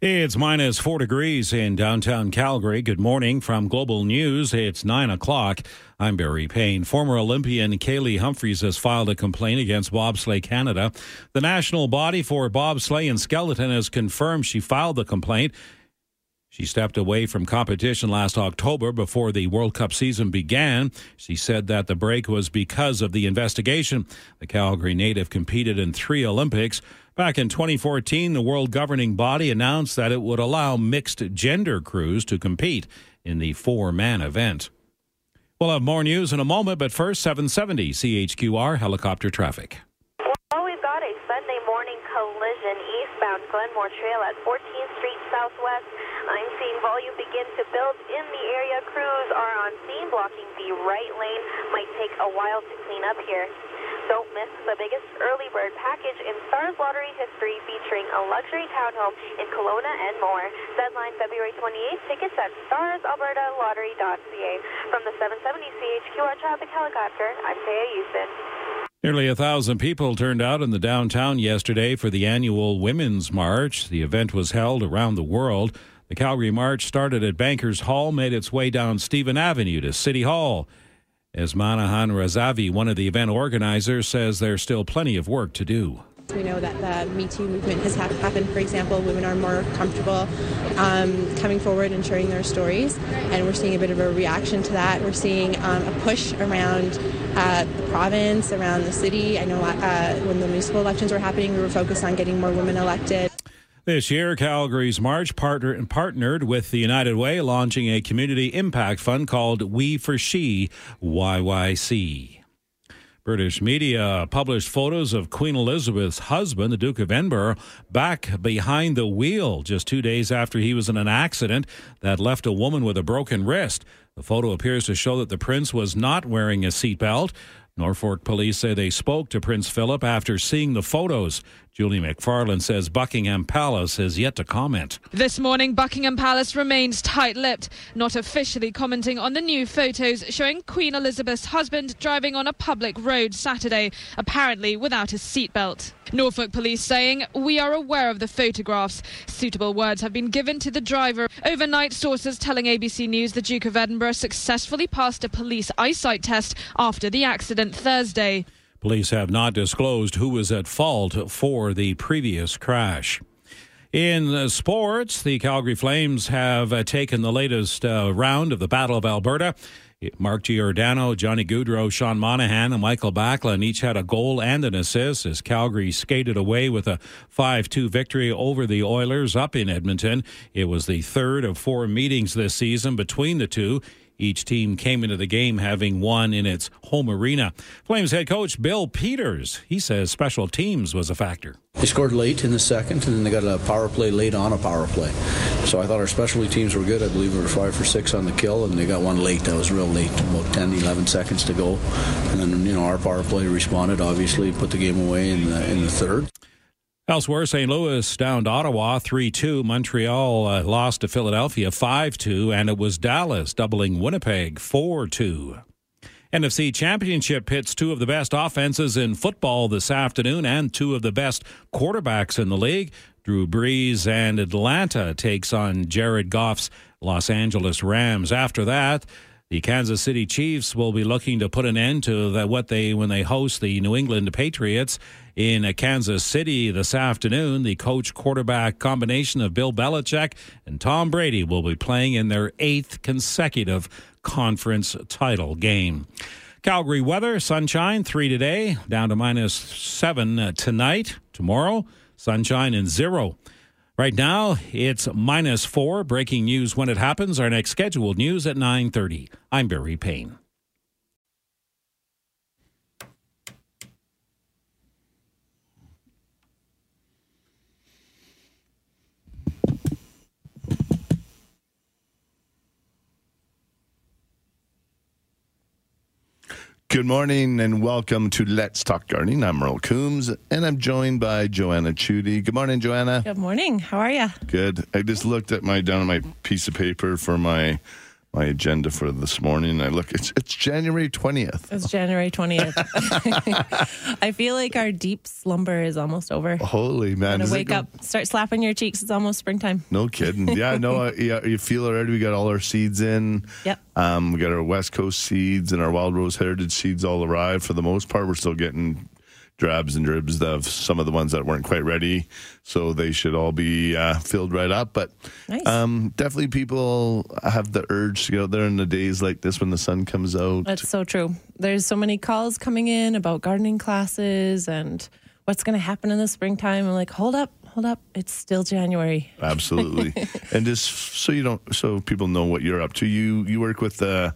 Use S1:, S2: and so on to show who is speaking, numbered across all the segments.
S1: It's minus four degrees in downtown Calgary. Good morning from Global News. It's nine o'clock. I'm Barry Payne. Former Olympian Kaillie Humphries has filed a complaint against Bobsleigh Canada. The national body for bobsleigh and skeleton has confirmed she filed the complaint. She stepped away from competition last October before the World Cup season began. She said that the break was because of the investigation. The Calgary native competed in three Olympics. Back in 2014, the world governing body announced that it would allow mixed gender crews to compete in the four man event. We'll have more news in a moment, but first, 770 CHQR helicopter traffic.
S2: Well, we've got a Sunday morning collision eastbound Glenmore Trail at 14th Street Southwest. I'm seeing volume begin to build in the area. Crews are on scene blocking the right lane. Might take a while to clean up here. Don't miss the biggest early bird package in Stars Lottery history featuring a luxury townhome in Kelowna and more. Deadline February 28th. Tickets at starsalbertalottery.ca. From the 770 CHQR traffic helicopter, I'm Taya Houston.
S1: Nearly a thousand people turned out in the downtown yesterday for the annual Women's March. The event was held around the world. The Calgary March started at Bankers Hall, made its way down Stephen Avenue to City Hall. As Manahan Razavi, one of the event organizers, says there's still plenty of work to do.
S3: We know that the Me Too movement has ha- happened. For example, women are more comfortable um, coming forward and sharing their stories, and we're seeing a bit of a reaction to that. We're seeing um, a push around uh, the province, around the city. I know uh, when the municipal elections were happening, we were focused on getting more women elected.
S1: This year, Calgary's March partner, partnered with the United Way, launching a community impact fund called We for She YYC. British media published photos of Queen Elizabeth's husband, the Duke of Edinburgh, back behind the wheel just two days after he was in an accident that left a woman with a broken wrist. The photo appears to show that the prince was not wearing a seatbelt. Norfolk police say they spoke to Prince Philip after seeing the photos. Julie McFarland says Buckingham Palace has yet to comment.
S4: This morning, Buckingham Palace remains tight lipped, not officially commenting on the new photos showing Queen Elizabeth's husband driving on a public road Saturday, apparently without a seatbelt. Norfolk police saying, We are aware of the photographs. Suitable words have been given to the driver. Overnight, sources telling ABC News the Duke of Edinburgh successfully passed a police eyesight test after the accident Thursday.
S1: Police have not disclosed who was at fault for the previous crash. In sports, the Calgary Flames have uh, taken the latest uh, round of the Battle of Alberta. Mark Giordano, Johnny Gaudreau, Sean Monahan, and Mikael Backlund each had a goal and an assist as Calgary skated away with a 5 2 victory over the Oilers up in Edmonton. It was the third of four meetings this season between the two. Each team came into the game having won in its home arena. Flames head coach Bill Peters, he says special teams was a factor.
S5: They scored late in the second, and then they got a power play late on a power play. So I thought our specialty teams were good. I believe we were five for six on the kill, and they got one late. That was real late, about 10, 11 seconds to go. And then, you know, our power play responded, obviously, put the game away in the, in the third.
S1: Elsewhere, St. Louis down to Ottawa 3 2. Montreal uh, lost to Philadelphia 5 2. And it was Dallas doubling Winnipeg 4 2. NFC Championship pits two of the best offenses in football this afternoon and two of the best quarterbacks in the league. Drew Brees and Atlanta takes on Jared Goff's Los Angeles Rams. After that, the Kansas City Chiefs will be looking to put an end to the, what they when they host the New England Patriots in uh, Kansas City this afternoon. The coach quarterback combination of Bill Belichick and Tom Brady will be playing in their eighth consecutive conference title game. Calgary weather, sunshine, three today, down to minus seven uh, tonight. Tomorrow, sunshine and zero. Right now, it's minus four. Breaking news when it happens. Our next scheduled news at 9.30. I'm Barry Payne.
S6: Good morning and welcome to Let's Talk Gardening. I'm Merle Coombs and I'm joined by Joanna Chudy. Good morning, Joanna.
S7: Good morning. How are you?
S6: Good. I just looked at my down on my piece of paper for my my agenda for this morning. I look, it's it's January twentieth.
S7: It's January 20th. I feel like our deep slumber is almost over.
S6: Holy man!
S7: Gonna wake up, start slapping your cheeks. It's almost springtime.
S6: No kidding. Yeah, no, uh, yeah, you feel it already. We got all our seeds in.
S7: Yep.
S6: Um, we got our West Coast seeds and our Wild Rose Heritage seeds all arrived. For the most part, we're still getting drabs and dribs of some of the ones that weren't quite ready, so they should all be uh, filled right up. But
S7: Nice.
S6: um, definitely, people have the urge to go out there in the days like this when the sun comes out.
S7: That's so true. There's so many calls coming in about gardening classes and what's going to happen in the springtime. I'm like, hold up, hold up. It's still January.
S6: Absolutely. and just so you don't, so people know what you're up to. You you work with the uh,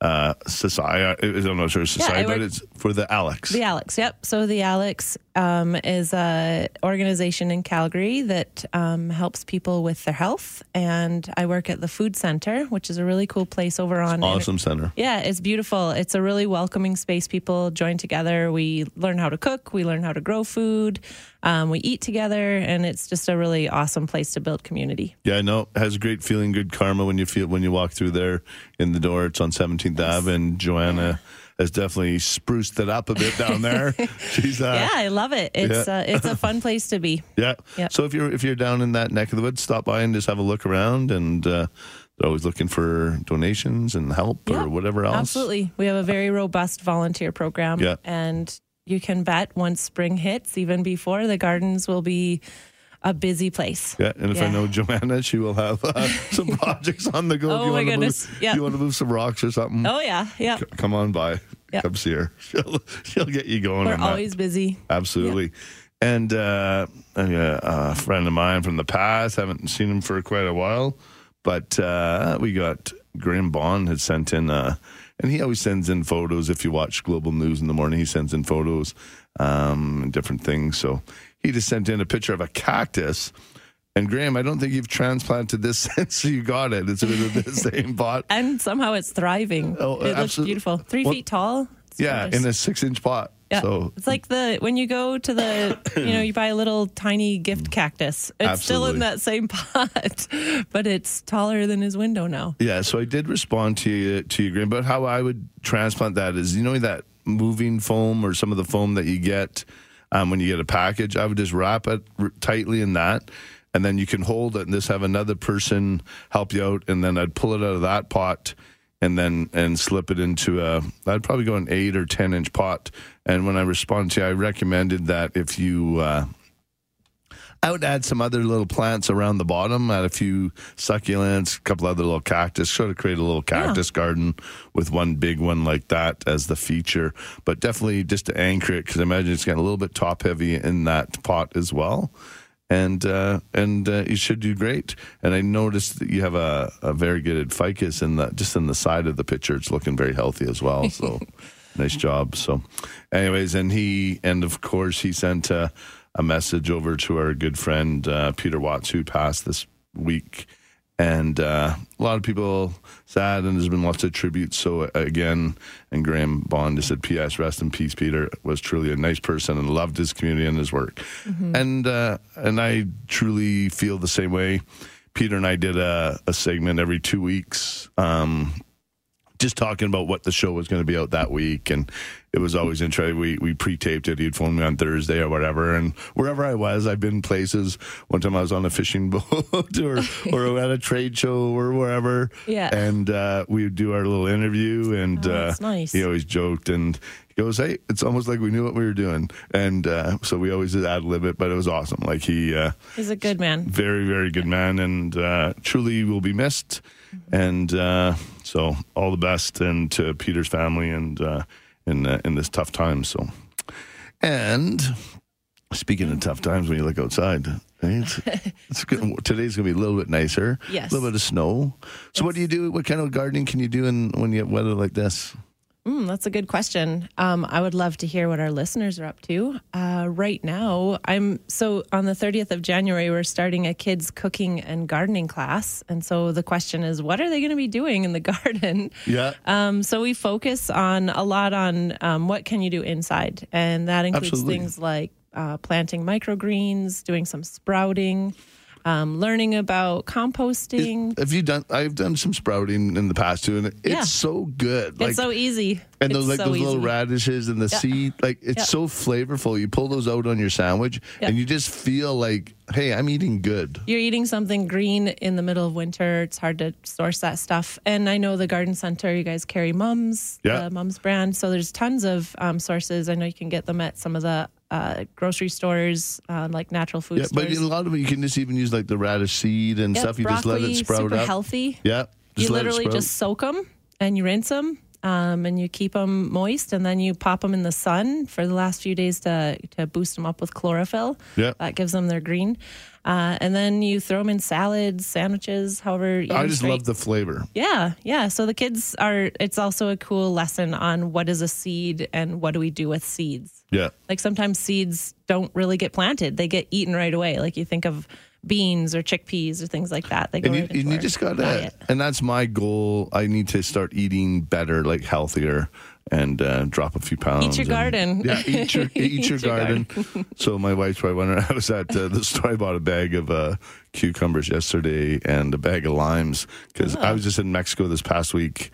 S6: Uh, society. I don't know, if sure, society, but
S7: work-
S6: it's for the Alex.
S7: The Alex, yep. So the Alex um, is a organization in Calgary that um, helps people with their health, and I work at the Food Center, which is a really cool place over on.
S6: awesome center.
S7: Yeah, it's beautiful. It's a really welcoming space. People join together. We learn how to cook. We learn how to grow food. Um, we eat together, and it's just a really awesome place to build community.
S6: Yeah, no, it has a great feeling, good karma when you feel when you walk through there in the door. It's on 17th Ave, and Joanna has definitely spruced it up a bit down there. She's uh,
S7: yeah, I love it. It's
S6: yeah.
S7: uh, it's a fun place to be.
S6: Yeah.
S7: Yep.
S6: So if you're if you're down in that neck of the woods, stop by and just have a look around. And uh, they're always looking for donations and help
S7: Yeah,
S6: or whatever else.
S7: Absolutely. We have a very robust volunteer program.
S6: Yeah.
S7: And you can bet once spring hits, even before, the gardens will be a busy place.
S6: Yeah, and if I know Joanna, she will have uh, some projects on the go.
S7: Oh,
S6: if you
S7: my goodness.
S6: Move,
S7: Yeah.
S6: You want to move some rocks or something?
S7: Oh, yeah. Yeah.
S6: C- Come on by.
S7: Yeah.
S6: Come see her. She'll, she'll get you going
S7: We're
S6: on that.
S7: always busy.
S6: Absolutely. And uh, a, a friend of mine from the past, haven't seen him for quite a while, but uh, we got Graham Bond had sent in, uh, and he always sends in photos. If you watch Global News in the morning, he sends in photos um, and different things. So he just sent in a picture of a cactus. And Graham, I don't think you've transplanted this since you got it. It's in the same pot.
S7: And somehow it's thriving.
S6: Oh,
S7: it looks beautiful. Three
S6: Well,
S7: feet tall. It's
S6: Yeah,
S7: gorgeous.
S6: in a six inch pot.
S7: Yeah,
S6: So
S7: it's like the when you go to the you know you buy a little tiny gift cactus. It's still in that same pot, but it's taller than his window now.
S6: Yeah, so I did respond to you to you, Graham. But how I would transplant that is, you know, that moving foam or some of the foam that you get um, when you get a package. I would just wrap it tightly in that, and then you can hold it and just have another person help you out, and then I'd pull it out of that pot. And then and slip it into a. I'd probably go an eight or ten inch pot. And when I responded to you, I recommended that if you uh, I would add some other little plants around the bottom, add a few succulents, a couple other little cactus, sort of create a little cactus garden with one big one like that as the feature. But definitely just to anchor it, because I imagine it's getting a little bit top heavy in that pot as well. And uh, and uh, you should do great. And I noticed that you have a, a very good ficus in the just in the side of the picture. It's looking very healthy as well. So nice job. So, anyways, and he and of course he sent uh, a message over to our good friend uh, Peter Watts who passed this week, and uh, a lot of people sad, and there's been lots of tributes. So uh, again, and Graham Bond just said, "P.S. Rest in peace, Peter. Was truly a nice person and loved his community and his work." And uh, and I truly feel the same way. Peter and I did a, a segment every two weeks. Um, just talking about what the show was going to be out that week, and it was always interesting. We we pre-taped it. He'd phone me on Thursday or whatever, and wherever I was, I've been places. One time I was on a fishing boat, or or at a trade show, or wherever.
S7: Yeah.
S6: and uh, we would do our little interview, and
S7: Oh,
S6: uh,
S7: nice.
S6: he always joked and. He goes, hey, it's almost like we knew what we were doing, and uh, so we always did ad lib it, but it was awesome. Like he, uh,
S7: He's a good man.
S6: very very good man and uh, truly will be missed and uh, so all the best and to peter's family and uh, in uh, in this tough time so. And speaking of tough times when you look outside it's good. today's gonna be a little bit nicer.
S7: Yes.
S6: a little bit of snow. So what do you do? What kind of gardening can you do in when you have weather like this
S7: Mm, that's a good question. Um, I would love to hear what our listeners are up to. Uh, right now, I'm so on the 30th of January, we're starting a kids' cooking and gardening class. And so the question is, what are they going to be doing in the garden?
S6: yeah
S7: Um, so we focus on a lot on um, what can you do inside, and that includes
S6: Absolutely.
S7: things like uh, planting microgreens, doing some sprouting. Um, learning about composting.
S6: Have you done? I've done some sprouting in the past too, and it's
S7: Yeah.
S6: so good.
S7: it's so easy.
S6: and
S7: It's
S6: those like
S7: so
S6: those little radishes and the
S7: Yeah.
S6: seed, like it's
S7: Yeah.
S6: so flavorful. You pull those out on your sandwich, and you just feel like, hey, I'm eating good.
S7: You're eating something green in the middle of winter. It's hard to source that stuff. And I know the garden center, you guys carry Mumm's,
S6: Yeah.
S7: the Mumm's brand. So there's tons of um, sources. I know you can get them at some of the uh, grocery stores, uh, like natural food
S6: Yeah, but
S7: stores.
S6: a lot of it you can just even use like the radish seed and
S7: Yep,
S6: stuff. You just let it sprout
S7: super
S6: up.
S7: healthy.
S6: Yeah,
S7: you literally just soak them and you rinse them um, and you keep them moist and then you pop them in the sun for the last few days to, to boost them up with chlorophyll.
S6: Yeah.
S7: That gives them their green. Uh, and then you throw them in salads, sandwiches, however.
S6: I just
S7: straight.
S6: love the flavor.
S7: Yeah, yeah. So the kids are, it's also a cool lesson on what is a seed and what do we do with seeds.
S6: Yeah.
S7: Like sometimes seeds don't really get planted, they get eaten right away. Like you think of beans or chickpeas or things like that. They go
S6: And you,
S7: right
S6: and you just got to, and that's my goal. I need to start eating better, like healthier, and uh, drop a few pounds.
S7: Eat your
S6: and-
S7: garden.
S6: Yeah, eat your eat,
S7: Eat
S6: your,
S7: your
S6: garden. so my wife's probably wondering. I was at uh, the store. I bought a bag of uh, cucumbers yesterday and a bag of limes because I was just in Mexico this past week.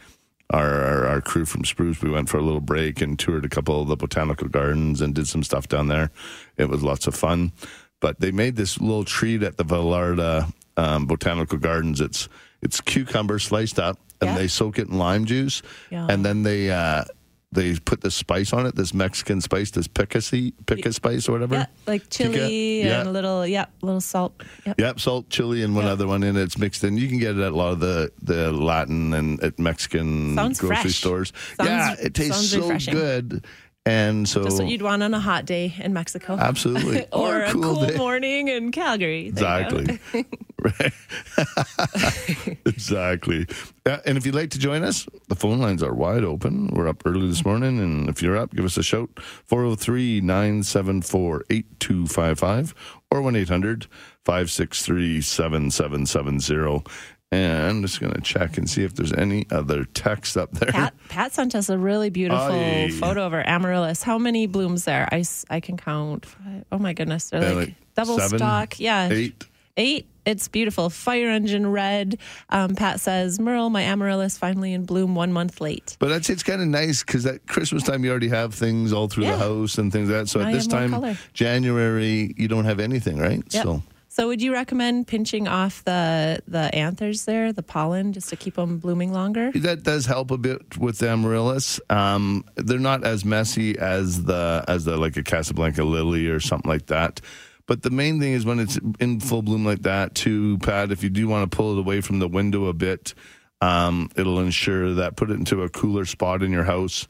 S6: Our, our our crew from Spruce, we went for a little break and toured a couple of the botanical gardens and did some stuff down there. It was lots of fun. But they made this little treat at the Vallarta um, Botanical Gardens. It's it's cucumber sliced up, and
S7: Yeah.
S6: they soak it in lime juice,
S7: Yum.
S6: and then they uh, they put this spice on it, this Mexican spice, this pica, pica spice or whatever.
S7: Yeah, like chili
S6: yeah.
S7: and a little, yeah, a little salt. Yep.
S6: Yep, salt, chili, and one
S7: Yeah.
S6: other one in it. It's mixed in. You can get it at a lot of the, the Latin and at Mexican
S7: Sounds
S6: grocery
S7: fresh.
S6: stores.
S7: Sounds-
S6: yeah, it tastes so
S7: refreshing.
S6: good. And so,
S7: Just what you'd want on a hot day in Mexico.
S6: absolutely.
S7: or, a cool,
S6: day.
S7: morning in Calgary. There you go.
S6: Exactly. right. exactly. Uh, and if you'd like to join us, the phone lines are wide open. We're up early this morning. And if you're up, give us a shout 403 974 8255 or 1 800 563 7770. And I'm just going to check and see if there's any other text up there.
S7: Pat, Pat sent us a really beautiful
S6: Aye.
S7: photo of our amaryllis. How many blooms there? I, I can count. Oh my goodness. They're like,
S6: like
S7: double
S6: seven,
S7: stock. Yeah.
S6: Eight.
S7: Eight. It's beautiful. Fire engine red. Um, Pat says, Merle, my amaryllis finally in bloom one month late.
S6: But I'd say it's kind of nice because at Christmas time you already have things all through
S7: Yeah.
S6: the house and things like that. So
S7: Now
S6: at this time. January, you don't have anything, right?
S7: Yep.
S6: So
S7: So would you recommend pinching off the the anthers there, the pollen, just to keep them blooming longer?
S6: that does help a bit with the amaryllis. Um, they're not as messy as the as the like a Casablanca lily or something like that. But the main thing is when it's in full bloom like that, too, Pat. If you do want to pull it away from the window a bit, um, it'll ensure that put it into a cooler spot in your house,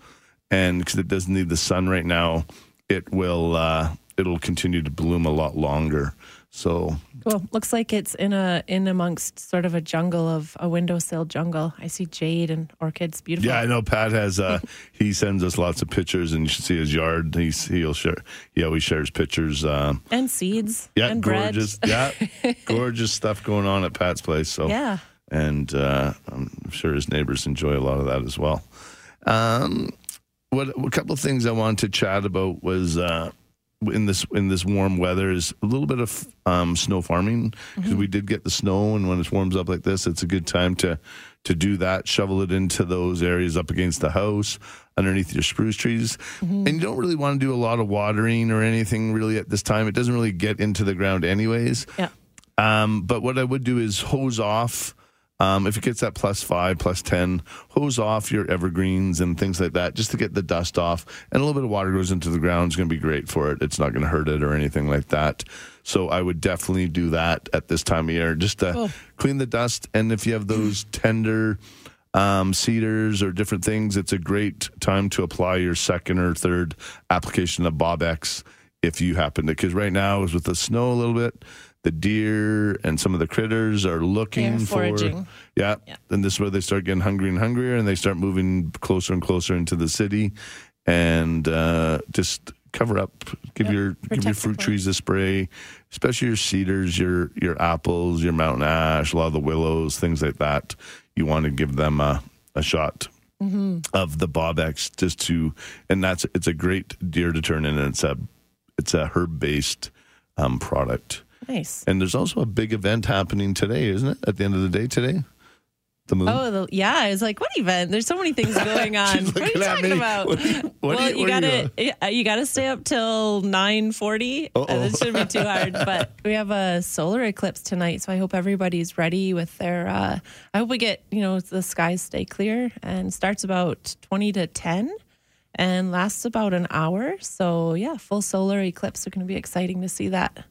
S6: and because it doesn't need the sun right now, it will uh, it'll continue to bloom a lot longer. So
S7: Cool. Looks like it's in a in amongst sort of a jungle of a windowsill jungle. I see jade and orchids. Beautiful.
S6: Yeah, I know Pat has. Uh, he sends us lots of pictures, and you should see his yard. He's he'll share. He always shares pictures. Um,
S7: And seeds.
S6: yeah,
S7: and bread.
S6: gorgeous. Yeah, gorgeous stuff going on at Pat's place. So
S7: Yeah.
S6: and uh, I'm sure his neighbors enjoy a lot of that as well. Um, what a couple of things I wanted to chat about was. Uh, in this in this warm weather is a little bit of um, snow farming. Because we did get the snow and when it warms up like this it's a good time to to do that shovel it into those areas up against the house underneath your spruce trees. And you don't really want to do a lot of watering or anything really at this time. It doesn't really get into the ground anyways.
S7: Yeah.
S6: um, but what I would do is hose off. Um, if it gets that plus five, plus 10, hose off your evergreens and things like that just to get the dust off. And a little bit of water goes into the ground is going to be great for it. It's not going to hurt it or anything like that. So I would definitely do that at this time of year just to clean the dust. And if you have those tender um, cedars or different things, it's a great time to apply your second or third application of Bobbex if you happen to. Because right now, is with the snow a little bit, the deer and some of the critters are looking
S7: They're
S6: for.
S7: foraging.
S6: Yeah.
S7: Yeah.
S6: And this is where they start getting hungry and hungrier, and they start moving closer and closer into the city, and uh, just cover up. Give
S7: Yep.
S6: your give your fruit trees a spray, especially your cedars, your your apples, your mountain ash, a lot of the willows, things like that. You want to give them a, a shot
S7: Mm-hmm.
S6: of the Bobbex just to, and that's it's a great deer deterrent, and it's a it's a herb based um, product.
S7: Nice.
S6: And there's also a big event happening today, isn't it? At the end of the day today, the moon.
S7: Oh, the, yeah. I was like, what event? There's so many things going on. What are you talking
S6: me.
S7: about?
S6: What- what
S7: well,
S6: you-
S7: you,
S6: what are you
S7: gotta you gotta stay up till nine forty.
S6: Uh-oh.
S7: Uh, It shouldn't be too hard. But we have a solar eclipse tonight, so I hope everybody's ready with their. Uh, I hope we get you know the skies stay clear and starts about twenty to ten. And lasts about an hour. So, yeah, full solar eclipse. are going to be exciting to see that.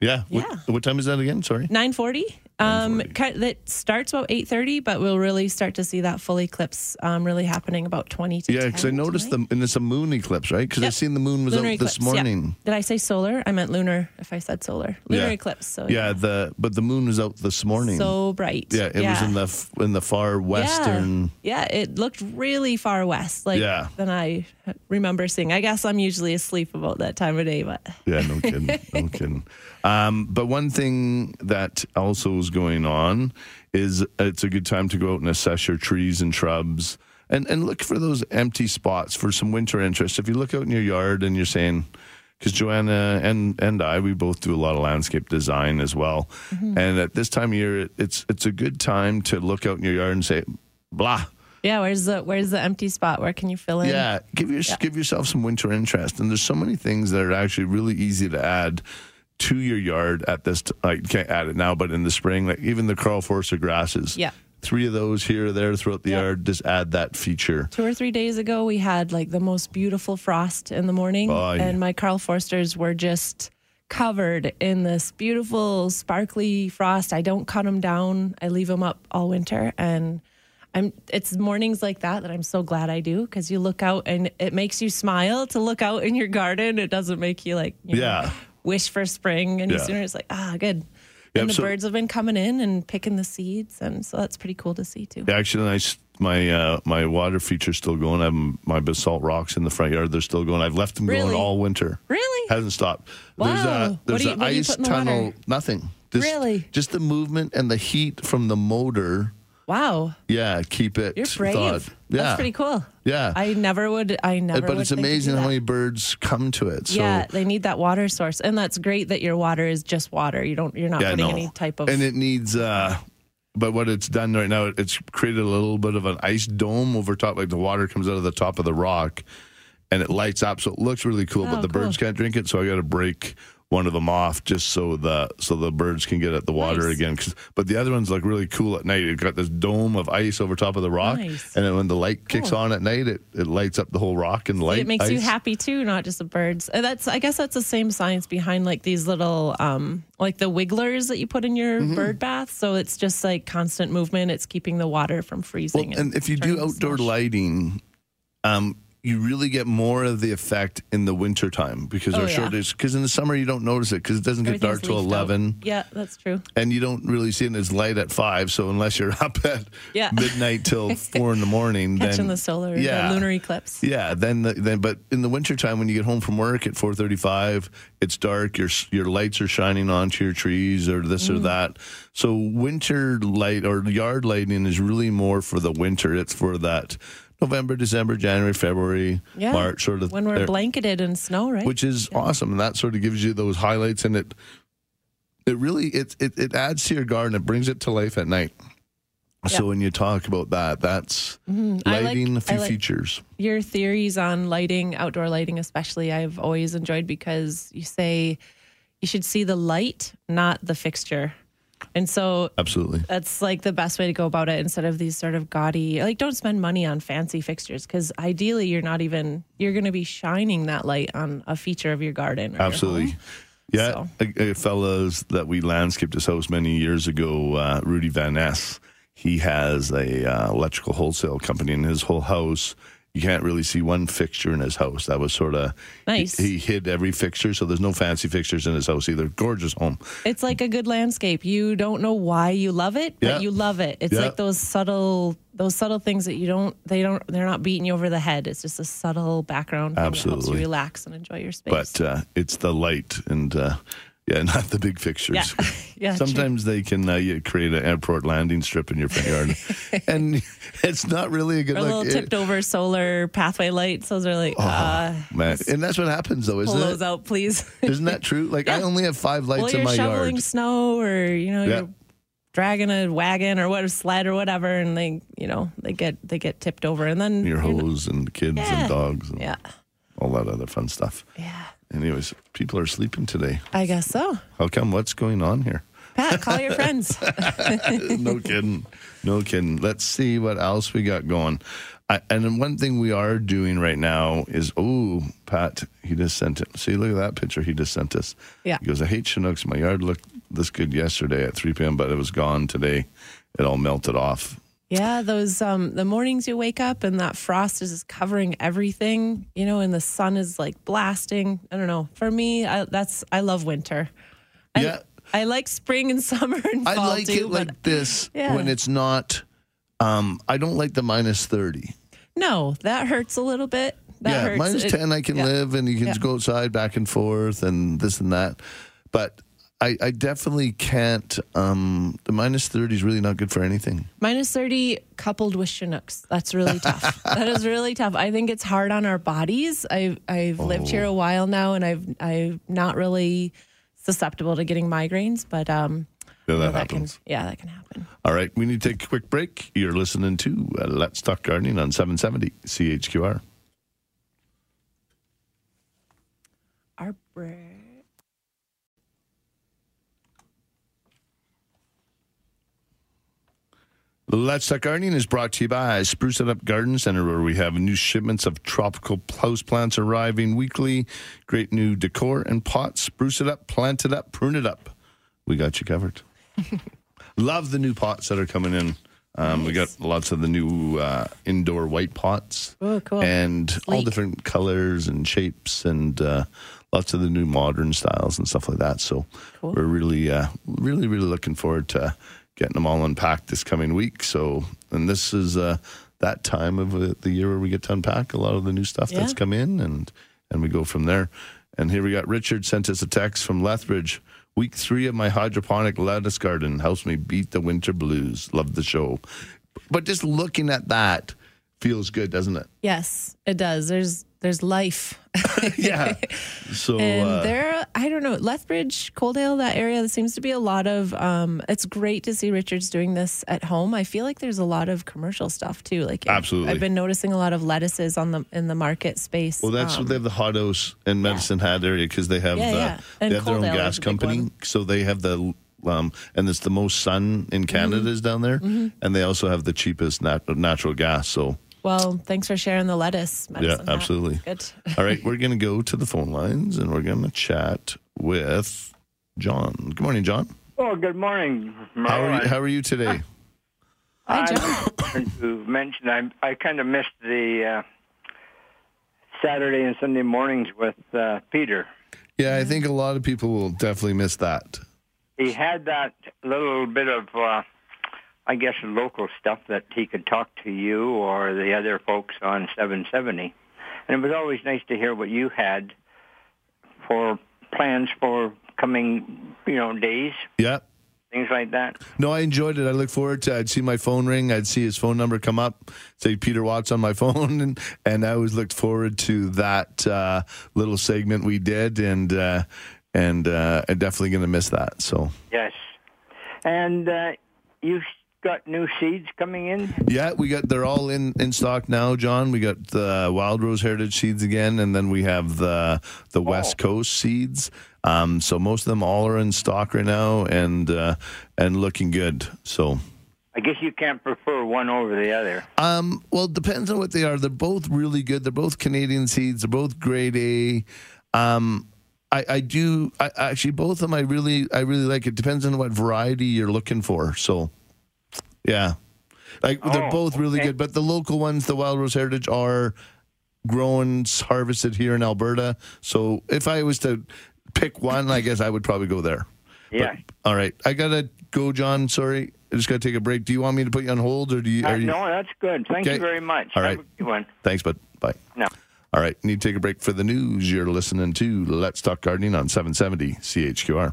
S6: Yeah. What,
S7: yeah.
S6: what time is that again? Sorry.
S7: 940 um that starts about 8.30 but we'll really start to see that full eclipse um, really happening about 20 to
S6: Yeah, because I noticed
S7: tonight.
S6: the and it's a moon eclipse, right? Because I
S7: Yep.
S6: seen the moon was
S7: lunar
S6: out
S7: eclipse
S6: this morning.
S7: yeah. did i say solar i meant lunar if i said solar lunar
S6: Yeah.
S7: eclipse so
S6: Yeah, the but the moon was out this morning.
S7: so bright
S6: yeah, it was in the in the far western.
S7: yeah. yeah it looked really far west like
S6: Yeah.
S7: than i remember seeing i guess i'm usually asleep about that time of day but
S6: Yeah, no kidding, no kidding. Um, but one thing that also is going on is it's a good time to go out and assess your trees and shrubs and, and look for those empty spots for some winter interest. If you look out in your yard and you're saying, because Joanna and, and I, we both do a lot of landscape design as well. Mm-hmm. And at this time of year, it, it's, it's a good time to look out in your yard and say, blah.
S7: yeah where's the where's the empty spot where can you fill in
S6: Yeah, give your, give yourself some winter interest, and there's so many things that are actually really easy to add to your yard at this. T- I can't add it now, but in the spring, like even the Karl Foerster grasses.
S7: Yeah.
S6: three of those here or there throughout the
S7: Yeah.
S6: yard. Just add that feature.
S7: two or three days ago we had like the most beautiful frost in the morning
S6: Oh, yeah.
S7: and my Karl Foersters were just covered in this beautiful sparkly frost i don't cut them down i leave them up all winter and i'm it's mornings like that that i'm so glad i do because you look out and it makes you smile to look out in your garden it doesn't make you like you know,
S6: Yeah.
S7: Wish for spring any
S6: Yeah.
S7: sooner it's like ah good
S6: Yeah,
S7: and the
S6: so-
S7: birds have been coming in and picking the seeds and so that's pretty cool to see too
S6: Actually, I my uh, my water feature's still going. I have my basalt rocks in the front yard. They're still going. I've left them
S7: Really?
S6: going all winter.
S7: Really?
S6: Hasn't stopped. There's
S7: Wow.
S6: a
S7: What
S6: there's
S7: do you-
S6: an
S7: what do you
S6: ice
S7: put in the
S6: tunnel. Nothing. Just,
S7: Really?
S6: Just the movement and the heat from the motor.
S7: Wow
S6: Yeah, keep it.
S7: You're brave.
S6: thawed. Yeah,
S7: That's pretty cool.
S6: Yeah.
S7: I never would. I never.
S6: but it's amazing how many birds come to it. So,
S7: yeah, they need that water source, and that's great that your water is just water. You don't. You're not
S6: yeah,
S7: putting
S6: no.
S7: any type of.
S6: and it needs. uh but what it's done right now, it's created a little bit of an ice dome over top. Like the water comes out of the top of the rock, and it lights up, so it looks really cool.
S7: Oh,
S6: but the
S7: cool.
S6: birds can't drink it, so I got to break one of them off just so the so the birds can get at the water
S7: Nice.
S6: again. but the other ones look really cool at night. It got this dome of ice over top of the rock,
S7: Nice.
S6: and then when the light kicks
S7: Cool.
S6: on at night, it, it lights up the whole rock and light.
S7: it makes you happy too, not just the birds. Uh, That's. I guess that's the same science behind like these little, um, like the wigglers that you put in your
S6: Mm-hmm.
S7: bird bath. So it's just like constant movement. It's keeping the water from freezing.
S6: Well, and if you do outdoor
S7: slush.
S6: lighting, um, you really get more of the effect in the wintertime because
S7: Oh,
S6: they're short days. Because in the summer you don't notice it because it doesn't get dark till
S7: leafed out.
S6: eleven,
S7: Yeah, that's true.
S6: and you don't really see it as light at five. So unless you're up at
S7: Yeah.
S6: midnight till four in the morning,
S7: Catching
S6: then
S7: the solar,
S6: yeah,
S7: the lunar eclipse.
S6: yeah, then the, then but in the wintertime when you get home from work at 4:35, it's dark, your your lights are shining onto your trees or this
S7: Mm.
S6: or that. So winter light or yard lighting is really more for the winter. It's for that November, December, January, February,
S7: Yeah,
S6: March sort of
S7: when we're
S6: there,
S7: blanketed in snow, right?
S6: which is awesome and that sort of gives you those highlights and it it really it it, it adds to your garden. It brings it to life at night. So when you talk about that, that's
S7: Mm-hmm. Like-
S6: lighting a few
S7: like-
S6: features.
S7: your theories on lighting, outdoor lighting, especially, I've always enjoyed because you say you should see the light, not the fixture. And so
S6: Absolutely.
S7: that's like the best way to go about it instead of these sort of gaudy, like don't spend money on fancy fixtures because ideally you're not even, you're going to be shining that light on a feature of your garden. or your
S6: Absolutely.
S7: home.
S6: Yeah,
S7: So-
S6: a, a fellows that we landscaped his house many years ago, uh, Rudy Van Ness. He has a uh, electrical wholesale company in his whole house. You can't really see one fixture in his house. That was sort of
S7: Nice.
S6: He, he hid every fixture, so there's no fancy fixtures in his house either. Gorgeous home.
S7: It's like a good landscape. You don't know why you love it, but
S6: Yeah.
S7: you love it. It's
S6: Yeah.
S7: like those subtle those subtle things that you don't they don't they're not beating you over the head. It's just a subtle background thing that helps you
S6: Absolutely.
S7: relax and enjoy your space.
S6: But uh, it's the light, and uh, Yeah, not the big fixtures.
S7: Yeah. Yeah, true.
S6: Sometimes they can uh, you create an airport landing strip in your front yard, and it's not really a good
S7: Or
S6: look.
S7: little
S6: It-
S7: tipped over solar pathway lights. Those are like, uh,
S6: man, and that's what happens though,
S7: pull
S6: isn't
S7: those
S6: it?
S7: out, please.
S6: Isn't that true? Like I only have five lights
S7: well,
S6: in
S7: you're
S6: my
S7: shoveling
S6: yard.
S7: snow, or you know,
S6: Yeah.
S7: you're dragging a wagon or what, a sled or whatever, and they, you know, they get they get tipped over, and then
S6: Your
S7: you're
S6: hose and kids
S7: Yeah.
S6: and dogs and
S7: Yeah,
S6: all that other fun stuff.
S7: yeah.
S6: Anyways, people are sleeping today.
S7: I guess so.
S6: How come? What's going on here?
S7: Pat, call your friends.
S6: no kidding. No kidding. Let's see what else we got going. I, and one thing we are doing right now is, oh, Pat, he just sent it. See, look at that picture he just sent us.
S7: Yeah.
S6: He goes, I hate Chinooks. My yard looked this good yesterday at 3 p.m., but it was gone today. It all melted off.
S7: Yeah, those um the mornings you wake up and that frost is just covering everything, you know, and the sun is like blasting. I don't know. For me, I, that's I love winter. I,
S6: Yeah.
S7: I like spring and summer and fall I
S6: like
S7: too,
S6: it
S7: but
S6: like this
S7: Yeah.
S6: when it's not, um, I don't like the minus 30.
S7: no, that hurts a little bit. That
S6: yeah,
S7: hurts.
S6: minus
S7: It-
S6: 10, I can
S7: yeah.
S6: live and you can
S7: Yeah.
S6: go outside back and forth and this and that. But I, I definitely can't. Um, the minus 30 is really not good for anything.
S7: Minus 30 coupled with Chinooks. That's really tough. that is really tough. I think it's hard on our bodies. I've, I've lived here a while now and I've, I'm not really susceptible to getting migraines, but um,
S6: Yeah, that
S7: know,
S6: happens.
S7: Can, yeah, that can happen.
S6: All right, we need to take a quick break. You're listening to uh, Let's Talk Gardening on 770 CHQR.
S7: Our break.
S6: Let's Talk Gardening is brought to you by Spruce It Up Garden Center, where we have new shipments of tropical house plants arriving weekly. Great new decor and pots. Spruce it up, plant it up, prune it up. We got you covered. Love the new pots that are coming in. Um, We got lots of the new uh, indoor white pots.
S7: Oh, cool.
S6: And all different colors and shapes and uh, lots of the new modern styles and stuff like that. So
S7: Cool.
S6: we're really, uh, really, really looking forward to getting them all unpacked this coming week. So, and this is uh, that time of uh, the year where we get to unpack a lot of the new stuff that's come in, and and we go from there. And here we got Richard sent us a text from Lethbridge. Week three of my hydroponic lettuce garden helps me beat the winter blues. Love the show. But just looking at that feels good, doesn't it?
S7: Yes, it does. There's there's life.
S6: yeah. So
S7: and
S6: uh,
S7: there, I don't know, Lethbridge, Coaldale, that area, there seems to be a lot of. Um, it's great to see Richards doing this at home. I feel like there's a lot of commercial stuff too. Like I've-
S6: Absolutely.
S7: I've been noticing a lot of lettuces on the in the market space.
S6: Well, that's
S7: Um,
S6: what they have the Hot House in Medicine Hat area because they have
S7: Yeah,
S6: the,
S7: yeah. And
S6: they have their own gas
S7: is a big
S6: company, so they have the um, and it's the most sun in
S7: Mm-hmm.
S6: Canada is down there, and they also have the cheapest nat- natural gas. So,
S7: well, thanks for sharing the lettuce. Medicine Hat.
S6: absolutely.
S7: Good.
S6: all right, we're going to go to the phone lines and we're going to chat with John. Good morning, John.
S8: Oh, good morning.
S6: How are you? How are you today?
S7: Hi, John.
S8: I'm to mention I I kind of missed the uh, Saturday and Sunday mornings with uh, Peter.
S6: Yeah, I think a lot of people will definitely miss that.
S8: He had that little bit of, uh, I guess, local stuff that he could talk to you or the other folks on 770, and it was always nice to hear what you had for plans for coming, you know, days,
S6: Yeah.
S8: things like that.
S6: No, I enjoyed it. I look forward to. I'd see my phone ring. I'd see his phone number come up, say Peter Watts on my phone, and and I always looked forward to that uh, little segment we did, and uh, and uh, I'm definitely going to miss that. So
S8: Yes, and uh, you got new seeds coming in.
S6: yeah, we got they're all in in stock now, John. We got the Wild Rose Heritage seeds again, and then we have the the West Coast seeds. Um, so most of them all are in stock right now, and uh, and looking good. So.
S8: I guess you can't prefer one over the other.
S6: Um, well, it depends on what they are. They're both really good. They're both Canadian seeds. They're both grade A. Um, I, I do. I actually both of them. I really, I really like. It depends on what variety you're looking for. So, yeah, like they're
S8: Oh,
S6: both really
S8: okay.
S6: good. But the local ones, the Wild Rose Heritage, are grown, harvested here in Alberta. So, if I was to pick one, I guess I would probably go there.
S8: Yeah.
S6: All right, I gotta go, John. Sorry, I just gotta take a break. Do you want me to put you on hold, or do you?
S8: Uh,
S6: Are you
S8: no, that's good. Thank
S6: Okay.
S8: you very much.
S6: All
S8: Have a good one.
S6: Thanks, bud. Bye.
S8: No.
S6: All right, need to take a break for the news. You're listening to Let's Talk Gardening on 770 CHQR.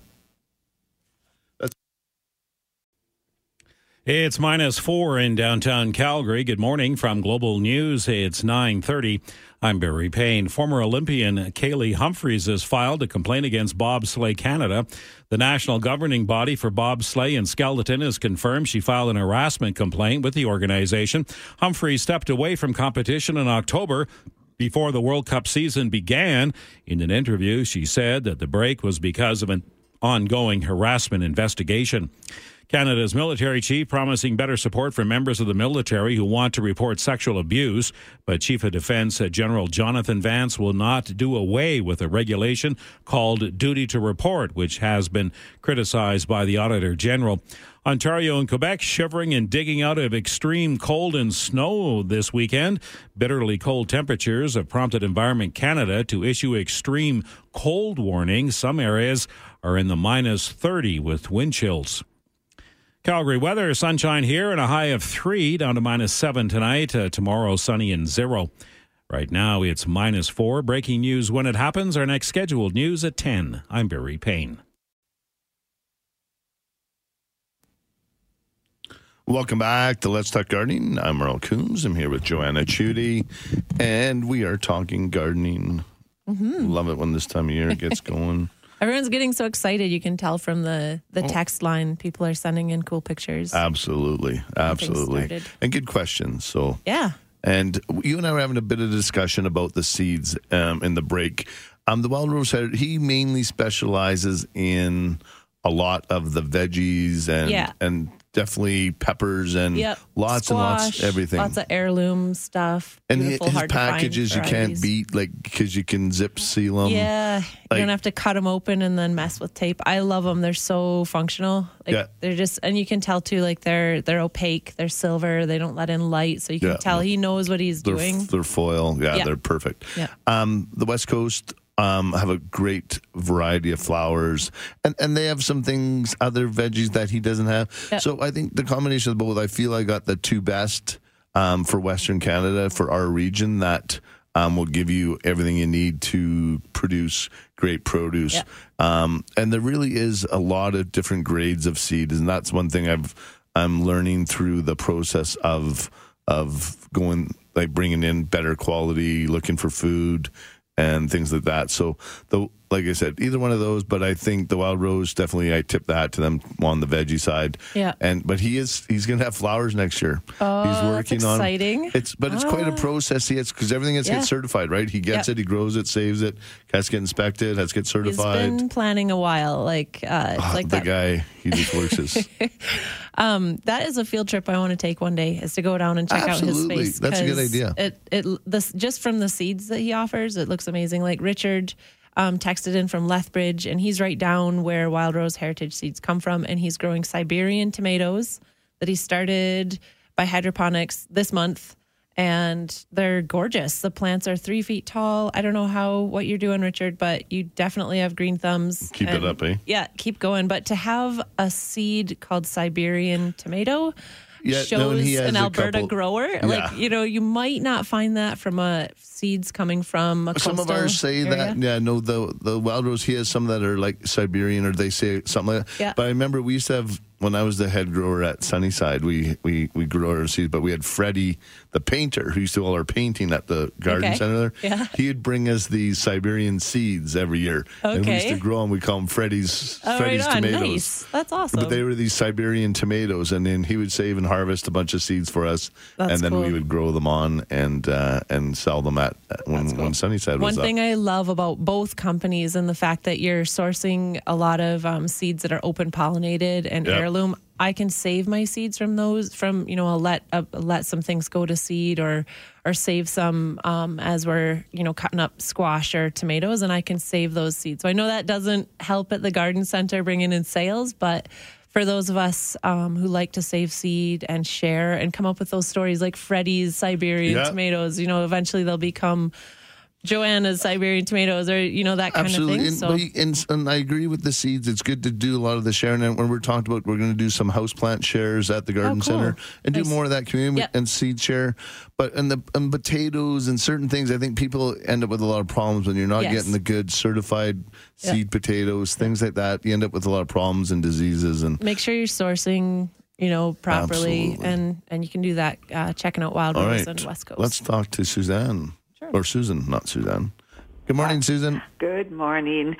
S1: It's minus four in downtown Calgary. Good morning from Global News. It's 930. I'm Barry Payne. Former Olympian Kaillie Humphries has filed a complaint against Bobsleigh Canada. The national governing body for bobsleigh and skeleton has confirmed she filed an harassment complaint with the organization. Humphries stepped away from competition in October before the World Cup season began. In an interview, she said that the break was because of an ongoing harassment investigation. Canada's military chief promising better support for members of the military who want to report sexual abuse. But Chief of Defense uh, General Jonathan Vance will not do away with a regulation called Duty to Report, which has been criticized by the Auditor General. Ontario and Quebec shivering and digging out of extreme cold and snow this weekend. Bitterly cold temperatures have prompted Environment Canada to issue extreme cold warnings. Some areas are in the minus 30 with wind chills. Calgary weather, sunshine here and a high of three, down to minus seven tonight. Uh, tomorrow, sunny and zero. Right now, it's minus four. Breaking news when it happens. Our next scheduled news at 10. I'm Barry Payne.
S6: Welcome back to Let's Talk Gardening. I'm Merle Coombs. I'm here with Joanna Chudy, and we are talking gardening. Mm-hmm. Love it when this time of year gets going.
S7: Everyone's getting so excited. You can tell from the the oh. text line. People are sending in cool pictures.
S6: Absolutely, absolutely, and good questions. So
S7: yeah.
S6: And you and I were having a bit of discussion about the seeds um, in the break. Um, the Wild Rose Head, he mainly specializes in a lot of the veggies and
S7: yeah.
S6: and definitely peppers and
S7: yep.
S6: lots
S7: Squash,
S6: and lots everything.
S7: Lots of heirloom stuff.
S6: And his packages you can't beat, like because you can zip seal them.
S7: Yeah, like, you don't have to cut them open and then mess with tape. I love them; they're so functional. Like,
S6: yeah.
S7: they're just, and you can tell too. Like they're they're opaque, they're silver, they don't let in light, so you can yeah. tell he knows what he's
S6: they're,
S7: doing.
S6: They're foil, yeah, yeah. they're perfect.
S7: Yeah.
S6: Um, the West Coast um, have a great variety of flowers, and and they have some things, other veggies that he doesn't have. Yep. So I think the combination of both, I feel I got the two best um, for Western Canada for our region that. Um, will give you everything you need to produce great produce.
S7: Yep.
S6: Um, and there really is a lot of different grades of seed, and that's one thing I've I'm learning through the process of of going like bringing in better quality, looking for food, and things like that. So the like I said, either one of those, but I think the wild rose definitely I tip that to them on the veggie side.
S7: Yeah.
S6: And but he is he's gonna have flowers next year.
S7: Oh,
S6: he's working
S7: on
S6: exciting. It's but it's oh. quite a ah. process. He gets because everything has to yeah. get certified, right? He gets it, he grows it, saves it, has to get inspected, has to get certified.
S7: He's been planning a while. Like uh, oh, like
S6: the
S7: that.
S6: guy he just works his.
S7: um, that is a field trip I want to take one day. Is to go down and check
S6: Absolutely.
S7: out his space.
S6: That's a good idea.
S7: It it this just from the seeds that he offers, it looks amazing. Like Richard um, texted in from Lethbridge, and he's right down where Wild Rose Heritage seeds come from, and he's growing Siberian tomatoes that he started by hydroponics this month, and they're gorgeous. The plants are three feet tall. I don't know how what you're doing, Richard, but you definitely have green thumbs.
S6: Keep
S7: and,
S6: it up, eh?
S7: Yeah, keep going. But to have a seed called Siberian tomato yeah, shows no, an Alberta couple, grower. Yeah. Like, you know, you might not find that from a seeds coming from a
S6: Some of ours say
S7: area.
S6: that. Yeah, no, the the wild rose, he has some that are like Siberian or they say something like that.
S7: Yeah.
S6: But I remember we used to have when I was the head grower at Sunnyside, we we we grew our seeds, but we had Freddie, the painter, who used to do all our painting at the garden
S7: okay.
S6: center there.
S7: Yeah.
S6: He'd bring us these Siberian seeds every year,
S7: okay.
S6: and we used to grow them. We call them Freddie's
S7: oh,
S6: Freddie's
S7: right
S6: tomatoes.
S7: Nice. That's awesome.
S6: But they were these Siberian tomatoes, and then he would save and harvest a bunch of seeds for us,
S7: That's
S6: and then
S7: cool.
S6: we would grow them on and uh, and sell them at when, cool. when Sunnyside
S7: was
S6: One
S7: thing
S6: up.
S7: I love about both companies and the fact that you're sourcing a lot of um, seeds that are open pollinated and
S6: yep.
S7: heirloom. I can save my seeds from those. From you know, I'll let uh, let some things go to seed, or or save some um, as we're you know cutting up squash or tomatoes, and I can save those seeds. So I know that doesn't help at the garden center bringing in sales, but for those of us um, who like to save seed and share and come up with those stories like Freddie's Siberian
S6: yeah.
S7: tomatoes, you know, eventually they'll become Joanna's Siberian tomatoes or you know that kind
S6: Absolutely.
S7: of thing.
S6: And, so. and, and, I agree with the seeds. It's good to do a lot of the sharing. And when we're talking about, we're going to do some house plant shares at the garden
S7: oh, cool.
S6: center and
S7: nice.
S6: do more of that community
S7: yep.
S6: and seed share. But and the and potatoes and certain things, I think people end up with a lot of problems when you're not
S7: yes.
S6: getting the good certified
S7: yep.
S6: seed potatoes, things like that. You end up with a lot of problems and diseases. And
S7: make sure you're sourcing you know, properly,
S6: Absolutely.
S7: and and you can do that uh, checking out Wild Rose
S6: right.
S7: on West Coast.
S6: Let's talk to Suzanne.
S7: Sure.
S6: Or Susan, not Suzanne. Good morning, Susan.
S9: Good morning.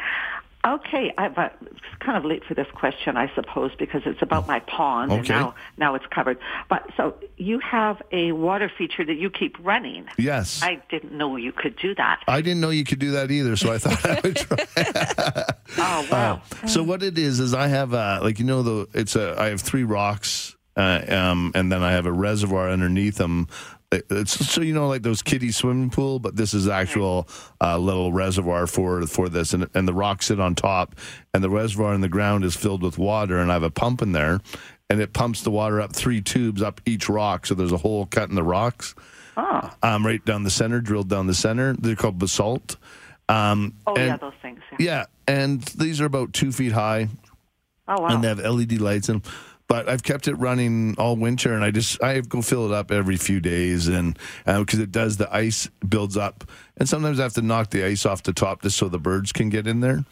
S9: Okay, I've uh, it's kind of late for this question, I suppose, because it's about my pond, and now now it's covered. But so you have a water feature that you keep running.
S6: Yes.
S9: I didn't know you could do that.
S6: I didn't know you could do that either, so I thought I would try.
S9: Oh wow!
S6: So what it is is I have uh like you know the it's a I have three rocks uh, um and then I have a reservoir underneath them. It's so you know like those kiddie swimming pool, but this is actual uh, little reservoir for for this, and and the rocks sit on top, and the reservoir in the ground is filled with water, and I have a pump in there, and it pumps the water up three tubes up each rock, so there's a hole cut in the rocks,
S9: Oh,
S6: um, right down the center, drilled down the center. They're called basalt. Um,
S9: oh
S6: and-
S9: yeah, those things. Yeah.
S6: yeah, and these are about two feet high,
S9: Oh wow!
S6: and they have LED lights in. 'em. But I've kept it running all winter, and I just I go fill it up every few days, and because it does the ice builds up, and sometimes I have to knock the ice off the top just so the birds can get in there.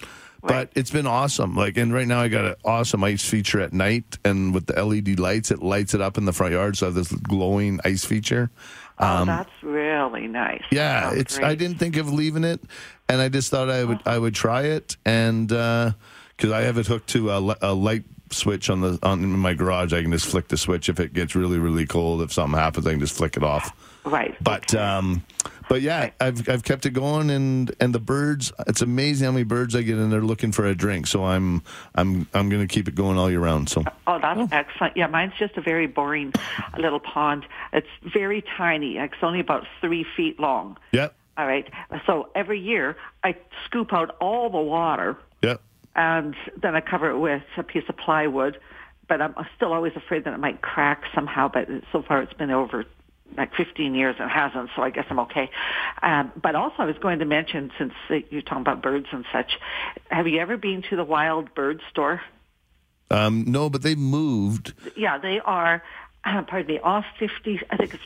S6: But it's been awesome. Like, and right now I got an awesome ice feature at night, and with the LED lights, it lights it up in the front yard. So I have this glowing ice feature.
S9: oh, that's really nice.
S6: um, Yeah,
S9: Sounds
S6: it's.
S9: great.
S6: I didn't think of leaving it, and I just thought I would. I would try it, and because I have it hooked to a, a light switch on the on in my garage, I can just flick the switch if it gets really really cold. If something happens, I can just flick it off.
S9: Right.
S6: But um, but yeah, I've I've kept it going, and and the birds. It's amazing how many birds I get in there looking for a drink. So I'm I'm I'm going to keep it going all year round. So
S9: Oh, that's excellent. Yeah, mine's just a very boring little pond. It's very tiny. It's only about three feet long.
S6: yep,
S9: All right. So every year I scoop out all the water. And then I cover it with a piece of plywood. But I'm still always afraid that it might crack somehow. But so far it's been over like 15 years and hasn't, so I guess I'm okay. Um, but also I was going to mention, since you're talking about birds and such, have you ever been to the wild bird store?
S6: Um, no, but they moved.
S9: Yeah, they are. Uh, pardon me, off 50, I think it's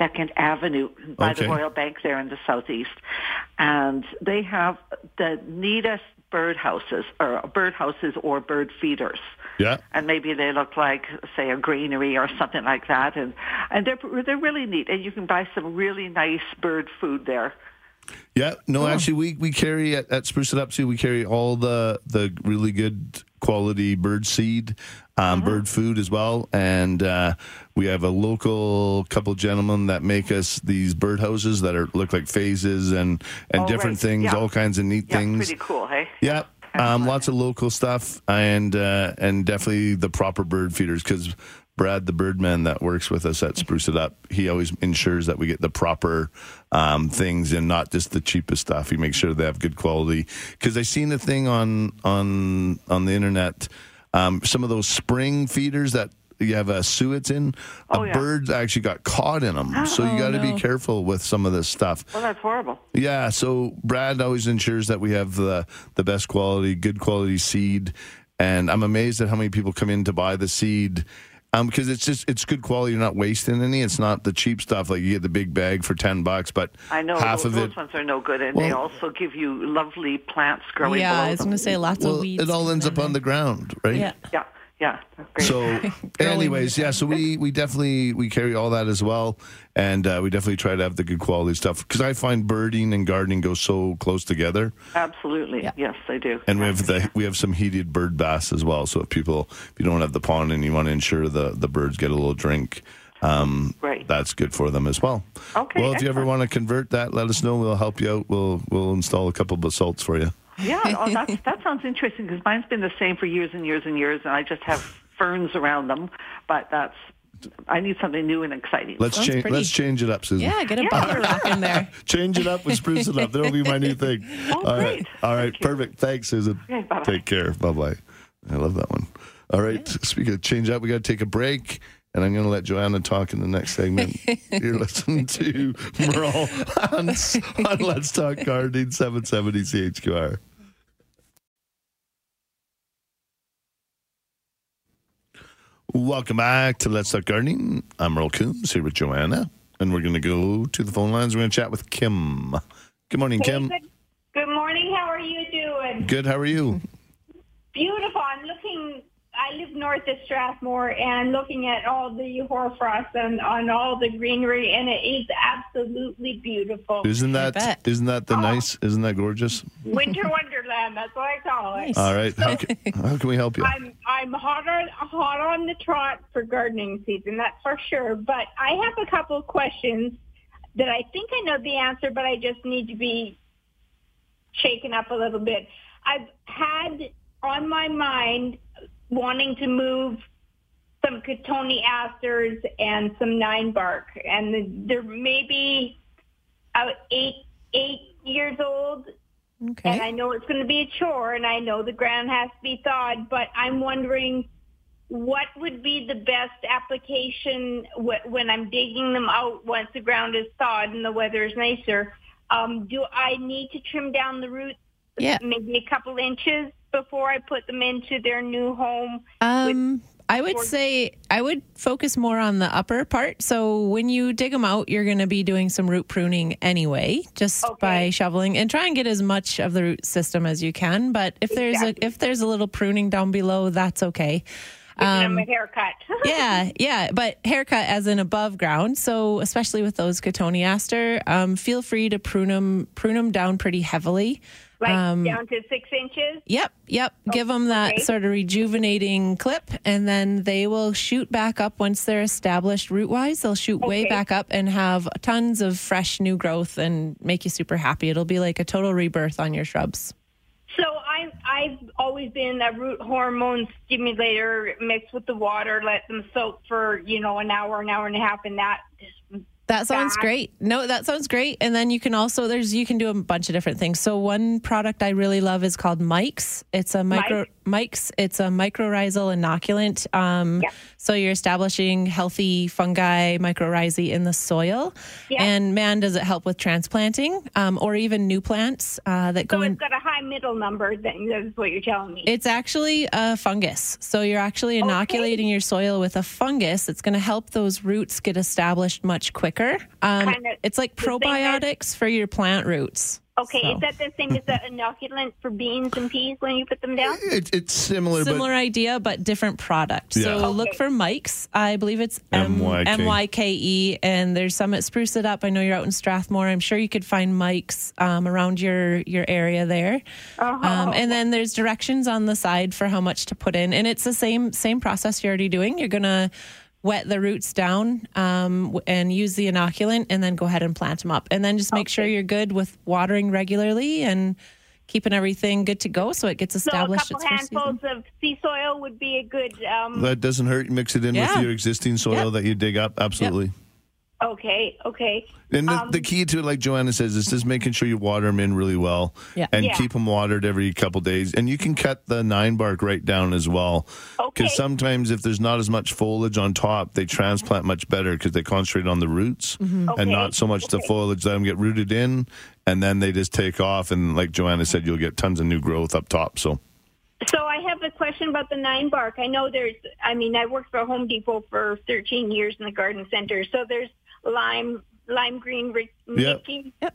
S9: 52nd Avenue by
S6: Okay.
S9: the Royal Bank there in the southeast. And they have the neatest bird houses, or bird houses or bird feeders.
S6: Yeah.
S9: And maybe they look like, say, a granary or something like that. And, and they're, they're really neat. And you can buy some really nice bird food there.
S6: Yeah, no, actually, we, we carry at, at Spruce It Up too. We carry all the the really good quality bird seed, um, bird food as well, and uh, we have a local couple gentlemen that make us these bird houses that are look like phases and and
S9: Oh,
S6: different
S9: right.
S6: things,
S9: Yeah.
S6: all kinds of neat
S9: Yeah,
S6: things.
S9: pretty cool, hey?
S6: Yeah. Um, lots of local stuff and uh, and definitely the proper bird feeders because Brad, the birdman that works with us at Spruce It Up, he always ensures that we get the proper um, things and not just the cheapest stuff. He makes sure they have good quality. Because I seen a thing on on on the internet, um, some of those spring feeders that you have a suet in,
S9: Oh,
S6: a
S9: yeah.
S6: bird actually got caught in them. so you got to be careful with some of this stuff.
S9: Well, that's horrible.
S6: Yeah, so Brad always ensures that we have the the best quality, good quality seed, and I'm amazed at how many people come in to buy the seed. Um, because it's just it's good quality. You're not wasting any. It's not the cheap stuff like you get the big bag for ten bucks, but
S9: I know
S6: half
S9: those,
S6: of it.
S9: those ones are no good, and they also give you lovely plants growing
S7: yeah,
S9: below
S7: I was going to say lots
S6: Well,
S7: of weeds.
S6: it all ends up on the ground, right?
S7: Yeah.
S9: Yeah, yeah, great.
S6: So, anyways, yeah. So we we definitely we carry all that as well, and uh, we definitely try to have the good quality stuff because I find birding and gardening go so close together.
S9: Absolutely,
S7: Yeah.
S9: yes, they do.
S6: And we have the we have some heated bird baths as well. So if people if you don't have the pond and you want to ensure the the birds get a little drink, um,
S9: Right.
S6: that's good for them as well.
S9: Okay,
S6: Well, if you ever want to convert that, let us know. We'll help you out. We'll we'll install a couple of basalts for you.
S9: Yeah, oh, that's, that sounds interesting because mine's been the same for years and years and years, and I just have ferns around them. But that's I need something new and exciting.
S6: Let's
S7: Sounds
S6: change.
S7: pretty.
S6: Let's change it up, Susan.
S7: Yeah, get a
S9: Yeah.
S7: bottle rock in there.
S6: Change it up and spruce it up. That'll be my new thing.
S9: Oh,
S6: All right.
S9: great.
S6: All right.
S9: Thank you.
S6: Perfect. Thanks, Susan.
S9: Okay.
S6: Take care. Bye bye. I love that one. All right. Speaking of change up, we got to take a break. And I'm going to let Joanna talk in the next segment. You're listening to Merle on, on Let's Talk Gardening 770 CHQR. Welcome back to Let's Talk Gardening. I'm Merle Coombs here with Joanna. And we're going to go to the phone lines. We're going to chat with Kim. Good morning, Kim.
S10: Good, good morning. How are you doing?
S6: Good. How are you?
S10: Beautiful. I'm looking. I live north of Strathmore and looking at all the hoarfrost and on all the greenery, and it is absolutely beautiful.
S6: Isn't
S7: I
S6: that
S7: bet.
S6: isn't that the oh. nice? Isn't that gorgeous?
S10: Winter Wonderland, that's what I call it.
S7: Nice.
S6: All right. How can, how can we help you?
S10: I'm I'm hot on hot on the trot for gardening season, that's for sure. But I have a couple of questions that I think I know the answer, but I just need to be shaken up a little bit. I've had on my mind wanting to move some cotoneasters and some nine bark, and the, they're maybe uh, eight eight years old Okay. and I know it's going to be a chore, and I know the ground has to be thawed, but I'm wondering what would be the best application when I'm digging them out once the ground is thawed and the weather is nicer. Um, do I need to trim down the roots
S7: Yeah.
S10: maybe a couple inches before I put them into their new home?
S7: Um, I would say I would focus more on the upper part. So when you dig them out, you're going to be doing some root pruning anyway, just
S10: Okay.
S7: by shoveling and try and get as much of the root system as you can. But if there's
S10: Exactly.
S7: a if there's a little pruning down below, that's okay. Um,
S10: a haircut.
S7: yeah, yeah, but haircut as in above ground. So especially with those cotoneaster, um, feel free to prune them prune them down pretty heavily.
S10: Like
S7: um,
S10: down to six inches.
S7: Yep, yep. Give them that
S10: okay.
S7: sort of rejuvenating clip, and then they will shoot back up once they're established root wise. They'll shoot way back up and have tons of fresh new growth and make you super happy. It'll be like a total rebirth on your shrubs.
S10: So I, I've always been a root hormone stimulator mixed with the water, let them soak for, you know, an hour, an hour and a half, and that just
S7: That sounds
S10: That-
S7: great. No, that sounds great. And then you can also there's you can do a bunch of different things. So one product I really love is called Mike's. It's a micro Mike's. It's a mycorrhizal inoculant. Um,
S10: Yeah.
S7: So you're establishing healthy fungi mycorrhizae in the soil.
S10: Yeah.
S7: And man, does it help with transplanting um, or even new plants uh, that
S10: so
S7: go in.
S10: it's got a high middle number. Then that's what you're telling me.
S7: It's actually a fungus. So you're actually inoculating your soil with a fungus that's going to help those roots get established much quicker. Um,
S10: Kinda
S7: it's like probiotics for your plant roots.
S10: Okay,
S7: so-
S10: is that the same as the inoculant for beans and peas when you put them down?
S6: It, it's similar,
S7: Similar idea, but different product.
S6: Yeah.
S7: So
S10: Okay.
S7: look for Mike's. I believe it's M
S6: Y
S7: K E, and there's some at Spruce It Up. I know you're out in Strathmore. I'm sure you could find Mike's um, around your your area there.
S10: Uh-huh.
S7: Um, and then there's directions on the side for how much to put in, and it's the same same process you're already doing. You're gonna wet the roots down um, and use the inoculant, and then go ahead and plant them up. And then just make sure you're good with watering regularly and keeping everything good to go, so it gets
S10: So a
S7: established.
S10: couple
S7: its first season.
S10: handfuls of sea soil would be a good. Um,
S6: that doesn't hurt. Mix it in
S7: Yeah.
S6: with your existing soil
S7: Yep.
S6: that you dig up. Absolutely.
S10: Okay, okay.
S6: And the,
S10: Um,
S6: the key to it, like Joanna says, is just making sure you water them in really well,
S7: Yeah.
S6: and
S10: Yeah.
S6: keep them watered every couple days. And you can cut the nine bark right down as well,
S10: Okay.
S6: because sometimes if there's not as much foliage on top, they transplant much better because they concentrate on the roots
S7: Mm-hmm.
S6: and not so much the foliage. Let them get rooted in, and then they just take off. And like Joanna said, you'll get tons of new growth up top. So
S10: So I have a question about the nine bark. I know there's, I mean, I worked for Home Depot for 13 years in the garden center. So there's lime, lime green, Rick-
S6: Yep.
S10: Mickey.
S7: Yep.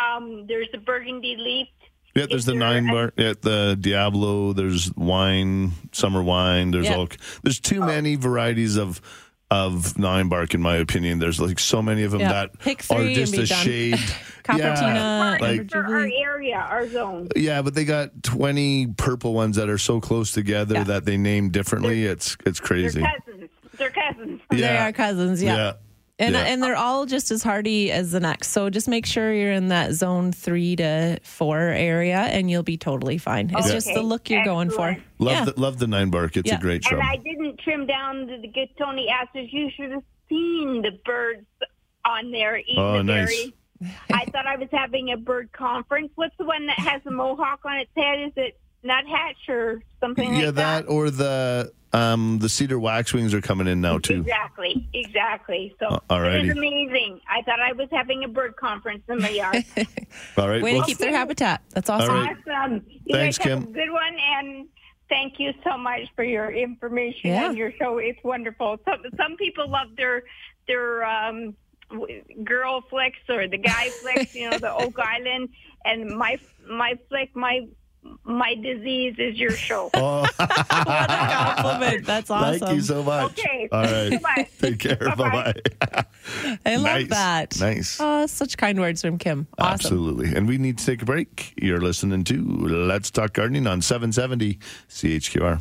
S10: Um, there's the burgundy leaf.
S6: yeah, there's the
S10: there
S6: nine
S10: a-
S6: bark, yeah, the Diablo. There's wine, summer wine. There's
S7: Yeah.
S6: all. There's too many varieties of. Of nine bark, in my opinion, there's like so many of them
S7: Yeah.
S6: that
S7: Pick
S6: are
S7: three
S6: just
S7: and be
S6: a
S7: done.
S6: shade.
S7: Coppertina,
S6: yeah, like
S10: for our area, our zone.
S6: yeah, but they got 20 purple ones that are so close together
S7: Yeah.
S6: that they name differently. It's it's
S10: They're
S6: crazy.
S10: cousins. They're cousins.
S7: They are cousins, yeah.
S6: Yeah.
S7: And,
S6: Yeah.
S7: and they're all just as hardy as the next. So just make sure you're in that zone three to four area and you'll be totally fine. It's
S10: Okay.
S7: just the look you're going for.
S6: Love
S7: yeah.
S6: the love the nine bark. It's
S7: Yeah.
S6: a great shrub.
S10: And I didn't trim down the, the cotoneasters. You should have seen the birds on there eating
S6: Oh,
S10: the
S6: nice.
S10: berries. I thought I was having a bird conference. What's the one that has a mohawk on its head? Is it nuthatch or something
S6: yeah,
S10: like
S6: that or the um the cedar waxwings are coming in now too.
S10: Exactly, exactly. So
S6: Uh, alrighty.
S10: it is amazing. I thought I was having a bird conference in my yard.
S6: All right.
S7: Way
S6: well,
S7: to keep their habitat. That's awesome.
S6: All right.
S10: awesome. You
S6: Thanks,
S10: guys have
S6: Kim.
S10: a good one, and thank you so much for your information
S7: Yeah.
S10: and your show. It's wonderful. Some some people love their their um, girl flicks or the guy flicks. You know, the Oak Island, and my my flick my my disease is your show.
S6: Oh,
S7: what a compliment. That's awesome.
S6: thank you so much.
S10: Okay.
S6: All right.
S10: Goodbye.
S6: Take care. Bye
S10: Bye-bye.
S6: bye.
S7: I love
S6: Nice.
S7: that.
S6: Nice.
S7: Oh, such kind words from Kim. Awesome.
S6: Absolutely. And we need to take a break. You're listening to Let's Talk Gardening on 770 CHQR.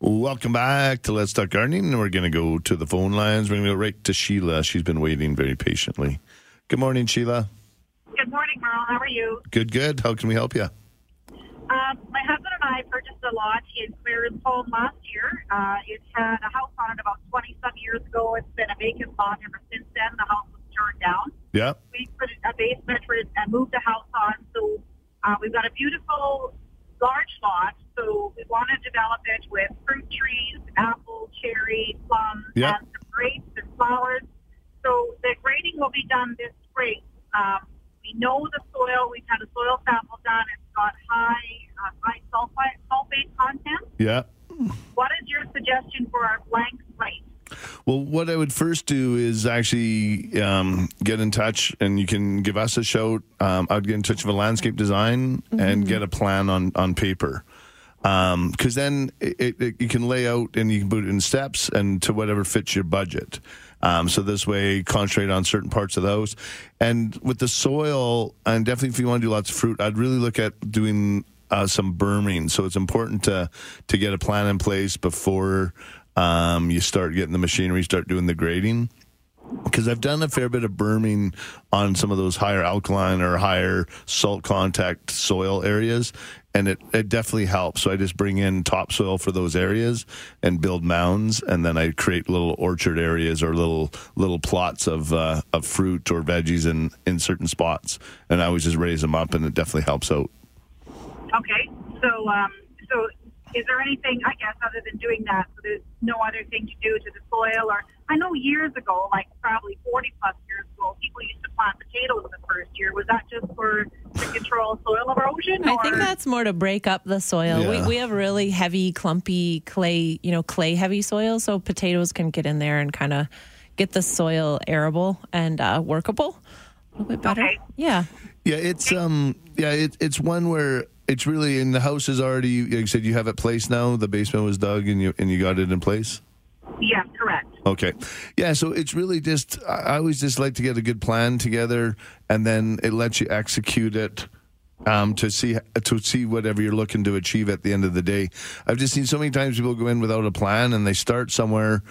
S6: Welcome back to Let's Talk Gardening. We're going to go to the phone lines. We're going to go right to Sheila. She's been waiting very patiently. Good morning, Sheila.
S11: Good morning, Merle. How are you?
S6: Good, good. How can we help you?
S11: Um, my husband and I purchased a lot in Claresholm last year. Uh, it had a house on it about 20 some years ago. It's been a vacant lot ever since then. The house was torn down.
S6: Yeah.
S11: We put a basement for it and moved the house on. So uh, we've got a beautiful large lot. So we want to develop it with fruit trees, apple, cherry, plum,
S6: Yeah.
S11: and some grapes and flowers. So the grading will be done this spring. Um, we know the soil. We've had a soil sample done. It's got high uh, high sulfite sulfate content.
S6: Yeah.
S11: What is your suggestion for our blank slate?
S6: Well, what I would first do is actually um, get in touch, and you can give us a shout. Um, I'd get in touch with a landscape design and get a plan on on paper, because then it, it, you can lay out and you can put it in steps and to whatever fits your budget. Um, so this way, concentrate on certain parts of those. And with the soil, and definitely if you want to do lots of fruit, I'd really look at doing uh, some berming. So it's important to to get a plan in place before um, you start getting the machinery, start doing the grading. Because I've done a fair bit of berming on some of those higher alkaline or higher salt contact soil areas, and it, it definitely helps. So I just bring in topsoil for those areas and build mounds, and then I create little orchard areas or little little plots of uh, of fruit or veggies in in certain spots, and I always just raise them up, and it definitely helps out.
S11: Okay. So, um, so is there anything, I guess, other than doing that? So there's no other thing to do to the soil, or I know years ago, like probably 40 plus years ago, people used to plant potatoes in the first year. Was that just for to control soil erosion?
S7: I
S11: or?
S7: think that's more to break up the soil.
S6: Yeah.
S7: We, we have really heavy, clumpy clay, you know, clay heavy soil, so potatoes can get in there and kind of get the soil arable and uh, workable a little bit better.
S11: Okay.
S7: Yeah.
S6: Yeah, it's um, yeah, it, it's one where it's really in the house is already. Like you said, you have it placed now. The basement was dug, and you and you got it in place.
S11: yeah correct.
S6: Okay, yeah. So it's really just. I always just like to get a good plan together, and then it lets you execute it. Um, to see to see whatever you're looking to achieve at the end of the day, I've just seen so many times people go in without a plan and they start somewhere,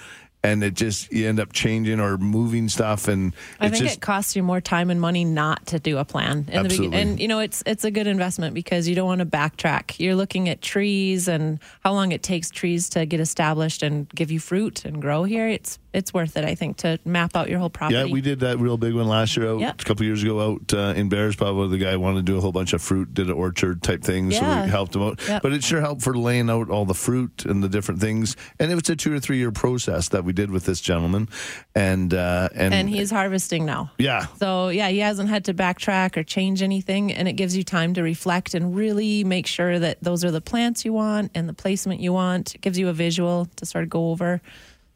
S6: and it just you end up changing or moving stuff, and
S7: I think
S6: just
S7: it costs you more time and money not to do a plan in the
S6: Absolutely.
S7: beginning. And you know, it's it's a good investment because you don't want to backtrack. You're looking at trees and how long it takes trees to get established and give you fruit and grow here. It's it's worth it, I think, to map out your whole property.
S6: Yeah, we did that real big one last year out
S7: Yeah.
S6: a couple of years ago out uh, in Bearspaw where the guy wanted to do a whole bunch of fruit, did an orchard type thing, so
S7: Yeah.
S6: we helped him out.
S7: Yep.
S6: But it sure helped for laying out all the fruit and the different things. And it was a two or three year process that we did with this gentleman. And uh, and,
S7: and he's harvesting now.
S6: yeah.
S7: So yeah, he hasn't had to backtrack or change anything, and it gives you time to reflect and really make sure that those are the plants you want and the placement you want. It gives you a visual to sort of go over.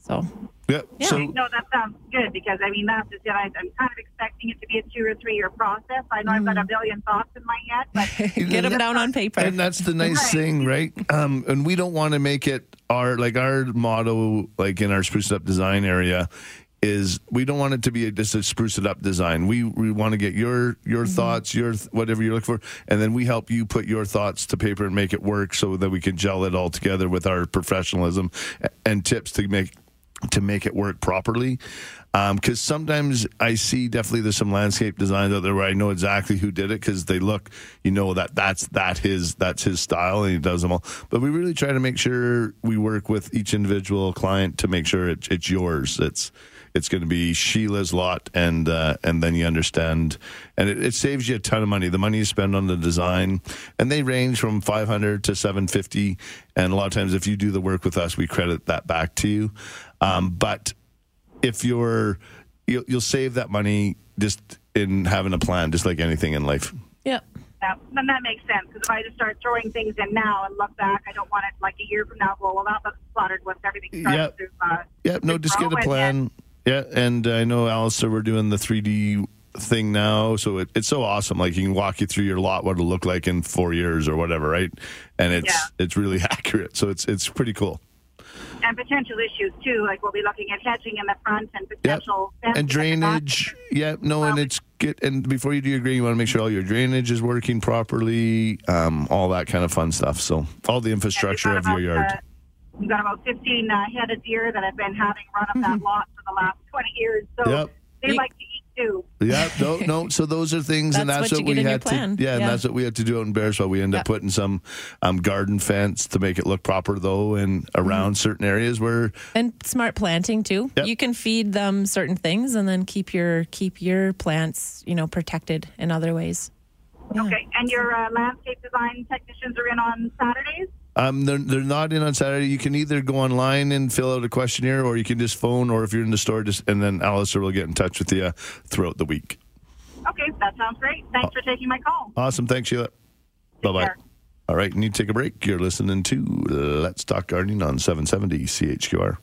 S7: So
S6: Yeah.
S7: Yeah.
S6: So
S11: No, that sounds good because I mean that's just it. I, I'm kind of expecting it to be a two or three year process. I know I've got a billion thoughts in my head, but
S7: get them down on paper.
S6: And that's the nice
S11: Right.
S6: thing, right? Um, and we don't want to make it our like our motto, like in our spruce up design area, is we don't want it to be a, just a spruce it up design. We we want to get your your thoughts, your th- whatever you're looking for, and then we help you put your thoughts to paper and make it work, so that we can gel it all together with our professionalism and tips to make to make it work properly. Because sometimes I see definitely there's some landscape designs out there where I know exactly who did it because they look, you know that that's that his that's his style and he does them all. But we really try to make sure we work with each individual client to make sure it, it's yours. It's it's going to be Sheila's lot, and uh, and then you understand, and it, it saves you a ton of money. The money you spend on the design, and they range from five hundred to seven fifty, and a lot of times if you do the work with us, we credit that back to you. Um, but if you're you'll, you'll save that money just in having a plan, just like anything in life.
S7: Yep.
S11: that, then that makes sense because if I just start throwing things in now and look back, I don't want it like a year from now. Go well, that looks cluttered once everything starts
S6: Yep.
S11: to. Uh,
S6: Yeah, no, just get a plan.
S11: then-
S6: Yeah, and I know Alistair, we're doing the 3D thing now, so it, it's so awesome. Like you can walk you through your lot, what it'll look like in four years or whatever, right? And it's
S11: Yeah.
S6: it's really accurate, so it's it's pretty cool.
S11: And potential issues too, like we'll be looking at hedging in the front and potential
S6: and
S11: fencing in the back.
S6: drainage. Yeah, no, and it's good. And before you do your grading, you want to make sure all your drainage is working properly, um, all that kind of fun stuff. So all the infrastructure of your yard.
S11: Uh, we've got about 15 uh, of deer that have been having run up that lot for the last 20 years. So
S6: Yep.
S11: they like to eat too.
S6: Yeah, no, no. So those are things, and
S7: That's
S6: that's
S7: what
S6: what, we had to. Yeah, and that's what we had to do out in Bearspaw. We ended up putting some um, garden fence to make it look proper, though, and
S7: Mm-hmm.
S6: around certain areas where
S7: And smart planting too.
S6: Yep.
S7: You can feed them certain things and then keep your keep your plants, you know, protected in other ways. Yeah.
S11: Okay. And your uh, landscape design technicians are in on Saturdays?
S6: Um, they're they're not in on Saturday. You can either go online and fill out a questionnaire, or you can just phone, or if you're in the store, just and then Alistair will get in touch with you throughout the week.
S11: Okay, that sounds great. Thanks for taking my call.
S6: Awesome, thanks, Sheila. Bye bye. All right, need to take a break. You're listening to Let's Talk Gardening on 770 CHQR.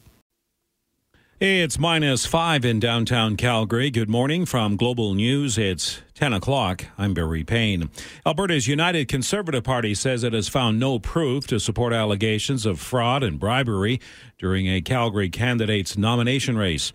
S1: It's minus five in downtown Calgary. Good morning from Global News. It's 10 o'clock. I'm Barry Payne. Alberta's United Conservative Party says it has found no proof to support allegations of fraud and bribery during a Calgary candidate's nomination race.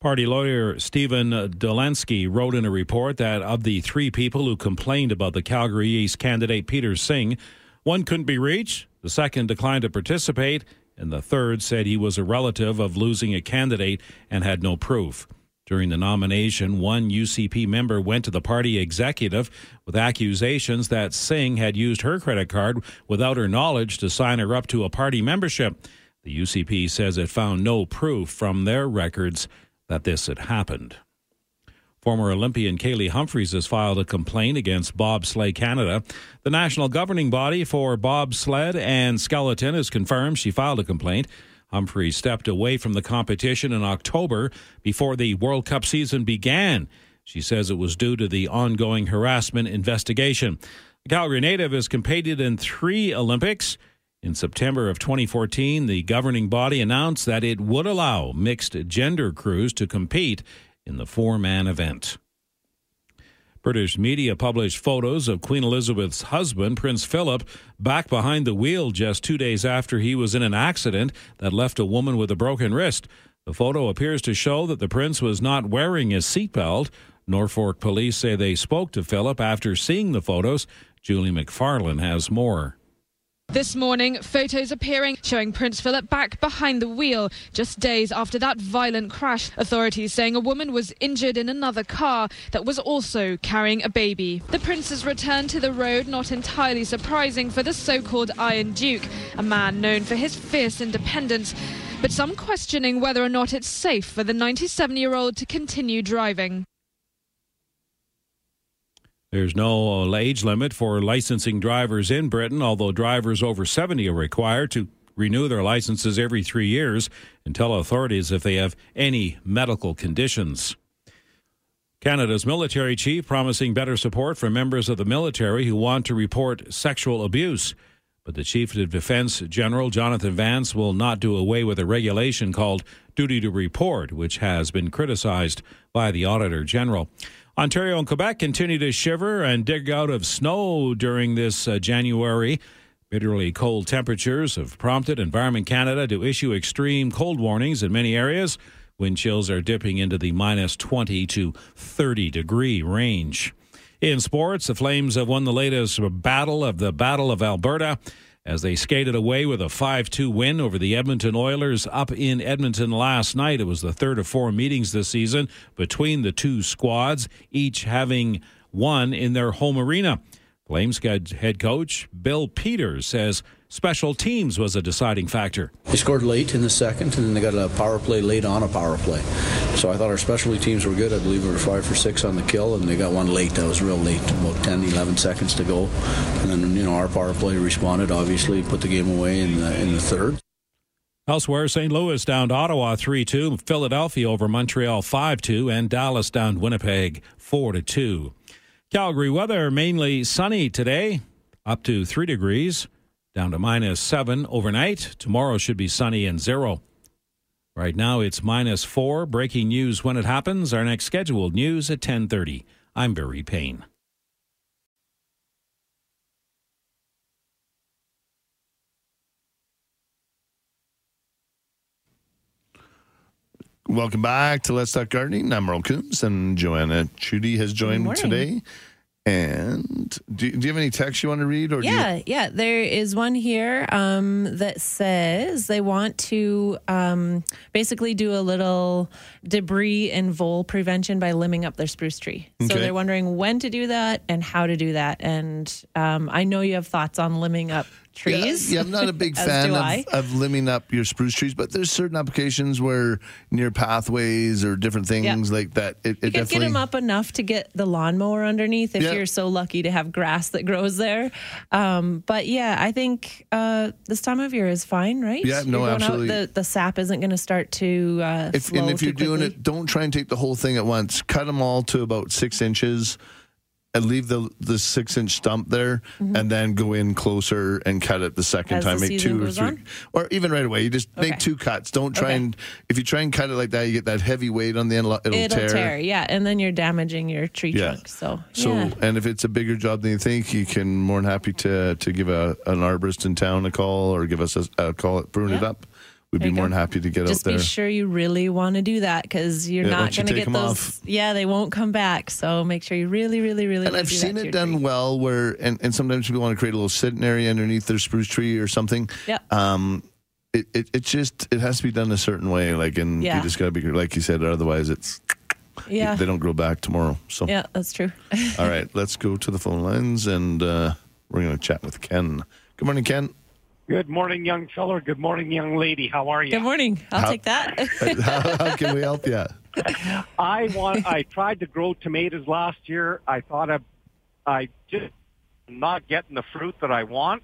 S1: Party lawyer Stephen Dolensky wrote in a report that of the three people who complained about the Calgary East candidate Peter Singh, one couldn't be reached, the second declined to participate, and the third said he was a relative of losing a candidate and had no proof. During the nomination, one UCP member went to the party executive with accusations that Singh had used her credit card without her knowledge to sign her up to a party membership. The UCP says it found no proof from their records that this had happened. Former Olympian Kaillie Humphries has filed a complaint against Bobsleigh Canada. The national governing body for bobsled and skeleton has confirmed she filed a complaint. Humphries stepped away from the competition in October before the World Cup season began. She says it was due to the ongoing harassment investigation. The Calgary native has competed in three Olympics. In September of 2014, the governing body announced that it would allow mixed gender crews to compete in the four man event. British media published photos of Queen Elizabeth's husband, Prince Philip, back behind the wheel just two days after he was in an accident that left a woman with a broken wrist. The photo appears to show that the prince was not wearing his seatbelt. Norfolk police say they spoke to Philip after seeing the photos. Julie McFarlane has more.
S4: This morning, photos appearing showing Prince Philip back behind the wheel just days after that violent crash. Authorities saying a woman was injured in another car that was also carrying a baby. The prince's return to the road not entirely surprising for the so-called Iron Duke, a man known for his fierce independence, but some questioning whether or not it's safe for the 97-year-old to continue driving.
S1: There's no uh, age limit for licensing drivers in Britain, although drivers over 70 are required to renew their licenses every three years and tell authorities if they have any medical conditions. Canada's military chief promising better support for members of the military who want to report sexual abuse. But the Chief of Defense General Jonathan Vance will not do away with a regulation called Duty to Report, which has been criticized by the Auditor General. Ontario and Quebec continue to shiver and dig out of snow during this uh, January. Bitterly cold temperatures have prompted Environment Canada to issue extreme cold warnings in many areas. Wind chills are dipping into the minus 20 to 30 degree range. In sports, the Flames have won the latest battle of the Battle of Alberta as they skated away with a 5 2 win over the Edmonton Oilers up in Edmonton last night. It was the third of four meetings this season between the two squads, each having won in their home arena. Flames head coach Bill Peters says special teams was a deciding factor.
S5: They scored late in the second, and then they got a power play late on a power play. So I thought our specialty teams were good. I believe we were five for six on the kill, and they got one late. That was real late, about 10, 11 seconds to go. And then, you know, our power play responded, obviously, put the game away in the, in the third.
S1: Elsewhere, St. Louis down to Ottawa 3 2, Philadelphia over Montreal 5 2, and Dallas down Winnipeg 4 2. Calgary weather mainly sunny today, up to 3 degrees, down to minus 7 overnight. Tomorrow should be sunny and zero. Right now it's minus four. Breaking news when it happens. Our next scheduled news at 1030. I'm Barry Payne.
S6: Welcome back to Let's Talk Gardening. I'm Merle Coombs, and Joanna Chudy has joined me today. And do, do you have any text you want to read? Or do you-
S7: Yeah, yeah. There is one here um, that says they want to um, basically do a little debris and vole prevention by limbing up their spruce tree. So they're wondering when to do that and how to do that. And um, I know you have thoughts on limbing up trees.
S6: Yeah, yeah, I'm not a big fan of, of limbing up your spruce trees, but there's certain applications where near pathways or different things like that. It, it
S7: You
S6: definitely.
S7: get them up enough to get the lawnmower underneath if
S6: Yeah.
S7: you're so lucky to have grass that grows there. Um, but yeah, I think uh, this time of year is fine, right?
S6: Yeah, no,
S7: You're out,
S6: absolutely.
S7: the, the sap isn't going to start to uh,
S6: If,
S7: flow
S6: and if you're doing
S7: quickly.
S6: it, don't try and take the whole thing at once. Cut them all to about six inches. And leave the the six inch stump there, and then go in closer and cut it the second
S7: Mm-hmm. As
S6: time.
S7: the
S6: Make two or three,
S7: on?
S6: or even right away. You just
S7: Okay.
S6: make two cuts. Don't try
S7: Okay.
S6: and if you try and cut it like that, you get that heavy weight on the end. It'll,
S7: It'll tear. yeah, and then you're damaging your tree
S6: Yeah.
S7: trunk. So,
S6: So,
S7: yeah.
S6: and if it's a bigger job than you think, you can more than happy to to give a an arborist in town a call or give us a, a call at Prune It Up. We'd
S7: There
S6: be more
S7: go.
S6: than happy to get
S7: just
S6: out there.
S7: Just be sure you really want to do that because you're
S6: Yeah,
S7: not going to get those.
S6: off.
S7: Yeah, they won't come back. So make sure you really, really, really.
S6: and I've seen it done
S7: tree.
S6: well where and, and sometimes people want to create a little sitting area underneath their spruce tree or something.
S7: Yeah.
S6: Um it, it, it just it has to be done a certain way like and
S7: Yeah.
S6: you just got to be like you said otherwise it's
S7: Yeah.
S6: they don't grow back tomorrow. So
S7: Yeah, that's true.
S6: all right, let's go to the phone lines and uh, we're going to chat with Ken. Good morning Ken.
S12: Good morning, young feller. Good morning, young lady. How are you?
S7: Good morning. I'll
S6: How-
S7: take that.
S6: how, how can we help you?
S12: I want. I tried to grow tomatoes last year. I thought I, I just not getting the fruit that I want.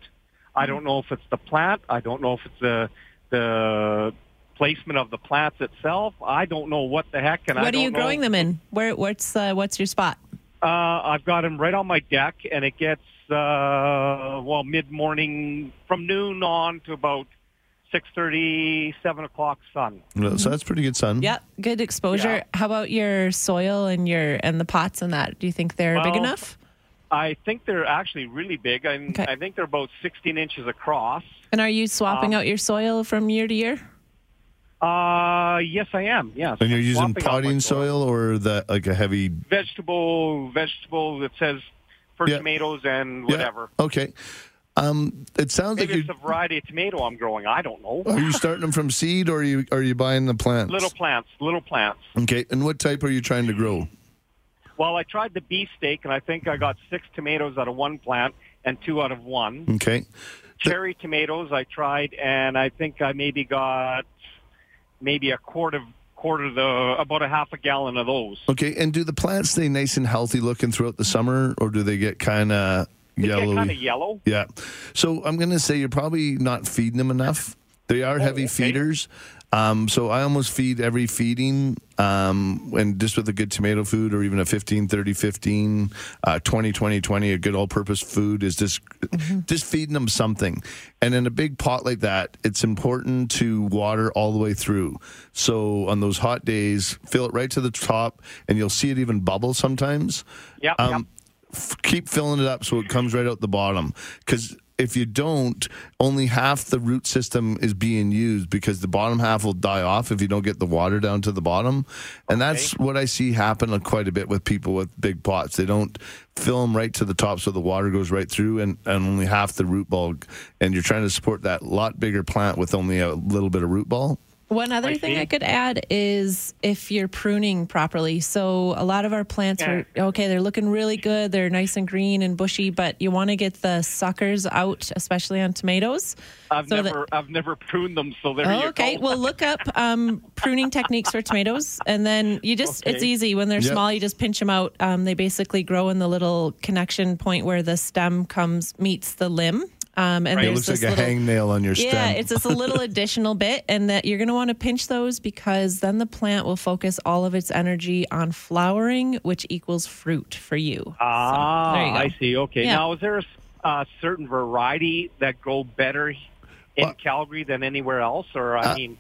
S12: I don't know if it's the plant. I don't know if it's the the placement of the plants itself. I don't know what the heck. And I
S7: what are
S12: don't
S7: you
S12: know-
S7: growing them in? Where? What's uh, what's your spot?
S12: Uh, I've got them right on my deck, and it gets uh, well mid morning from noon on to about six thirty, seven o'clock sun.
S6: Well, So that's pretty good, sun.
S7: Yeah, good exposure.
S12: Yeah.
S7: How about your soil and your and the pots and that? Do you think they're big enough?
S12: I think they're actually really big. I,
S7: Okay.
S12: I think they're about 16 inches across.
S7: And are you swapping
S12: um,
S7: out your soil from year to year?
S12: Uh, yes, I am. Yes.
S6: And you're
S12: I'm
S6: using
S12: swapping out
S6: potting soil or the like a heavy
S12: Vegetable, vegetable that says for
S6: Yeah.
S12: tomatoes and
S6: Yeah.
S12: whatever.
S6: Okay. Um, it sounds
S12: Maybe
S6: like
S12: it's a variety of tomato I'm growing. I don't know.
S6: Are you starting them from seed or are you are you buying the plants?
S12: Little plants, little plants.
S6: Okay. And what type are you trying to grow?
S12: Well, I tried the beefsteak, and I think I got six tomatoes out of one plant and two out of one.
S6: Okay.
S12: Cherry tomatoes I tried, and I think I maybe got maybe a quart of quarter the uh, about a half a gallon of those.
S6: Okay. And do the plants stay nice and healthy looking throughout the summer, or do they get kind of yellow?
S12: kind of yellow.
S6: Yeah. So I'm going to say you're probably not feeding them enough. They are oh, heavy
S12: Oh, okay.
S6: feeders. Um, so I almost feed every feeding, um, and just with a good tomato food or even a 15, 30, 15, uh, 20, 20, 20, a good all purpose food is just, just feeding them something. And in a big pot like that, it's important to water all the way through. So on those hot days, fill it right to the top and you'll see it even bubble sometimes
S12: Yep,
S6: um,
S12: yep.
S6: f- keep filling it up so it comes right out the bottom. Because if you don't, only half the root system is being used because the bottom half will die off if you don't get the water down to the bottom. And that's what I see happen quite a bit with people with big pots. They don't fill them right to the top so the water goes right through and, and only half the root ball. And you're trying to support that lot bigger plant with only a little bit of root ball.
S7: One other
S12: I
S7: thing
S12: see.
S7: I could add is if you're pruning properly. So a lot of our plants are okay, they're looking really good, they're nice and green and bushy, but you want to get the suckers out, especially on tomatoes.
S12: I've
S7: so that-
S12: never I've never pruned them, so there
S7: Oh,
S12: you
S7: okay.
S12: go.
S7: Well, look up um, pruning techniques for tomatoes, and then you just, it's easy. When they're
S6: Yep.
S7: small, you just pinch them out. Um, they basically grow in the little connection point where the stem comes, meets the limb. Um, and
S6: It looks
S7: this
S6: like a
S7: little,
S6: hangnail on your
S7: yeah,
S6: stem.
S7: Yeah, it's just a little additional bit, and that you're going to want to pinch those because then the plant will focus all of its energy on flowering, which equals fruit for you.
S12: Ah,
S7: there you.
S12: I see. Okay.
S7: Yeah.
S12: Now, is there a s- a certain variety that grow better in Calgary than anywhere else? Or I
S6: Uh,
S12: mean,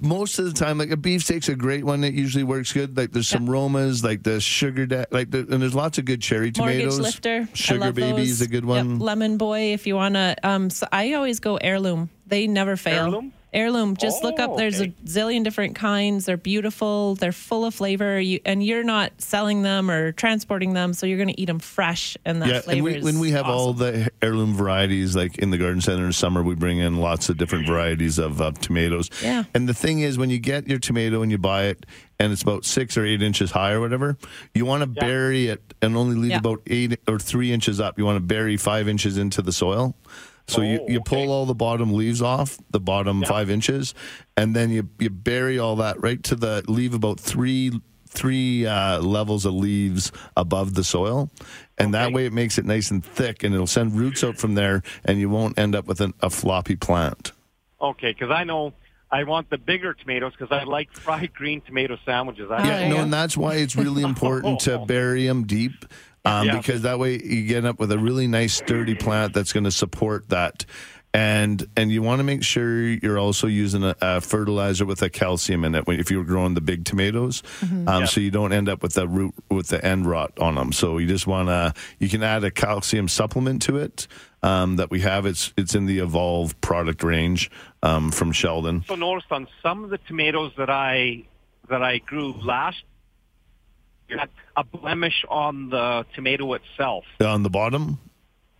S6: most of the time, like a beefsteak's a great one that usually works good. Like there's some Romas, like the sugar, da- like the, and there's lots of good cherry tomatoes.
S7: Mortgage lifter.
S6: Sugar
S7: love
S6: baby is a good
S7: Yep,
S6: one.
S7: Lemon boy, if you want to. Um, so I always go heirloom. They never fail.
S12: Heirloom?
S7: Heirloom. Just look up.
S12: Oh,
S7: There's
S12: okay.
S7: a zillion different kinds. They're beautiful. They're full of flavor. You, and you're not selling them or transporting them, so you're going to eat them fresh. And that
S6: yeah,
S7: flavor
S6: and we,
S7: is
S6: when we have all the heirloom varieties, like in the garden center in the summer, we bring in lots of different varieties of uh, tomatoes.
S7: Yeah.
S6: And the thing is, when you get your tomato and you buy it, and it's about six or eight inches high or whatever, you want to bury it and only leave
S7: Yeah.
S6: about eight or three inches up. You want to bury five inches into the soil. So you,
S12: Oh,
S6: you
S12: okay.
S6: pull all the bottom leaves off, the bottom five inches, and then you, you bury all that right to the leave about three three uh, levels of leaves above the soil, and that way it makes it nice and thick, and it'll send roots out from there, and you won't end up with an, a floppy plant.
S12: okay, because I know I want the bigger tomatoes because I like fried green tomato sandwiches. I
S7: Oh,
S6: yeah, no, and that's why it's really important to bury them deep. Um,
S12: Yeah.
S6: Because that way you get up with a really nice sturdy plant that's going to support that, and and you want to make sure you're also using a, a fertilizer with a calcium in it when, if you're growing the big tomatoes,
S7: Mm-hmm.
S6: um,
S12: Yeah.
S6: so you don't end up with the root with the end rot on them. So you just want to you can add a calcium supplement to it um, that we have. It's it's in the Evolve product range um, from Sheldon.
S12: also noticed on some of the tomatoes that I that I grew last year had a blemish on the tomato itself.
S6: On the bottom,